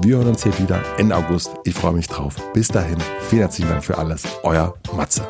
Wir hören uns hier wieder Ende August. Ich freue mich drauf. Bis dahin, vielen herzlichen Dank für alles. Euer Matze.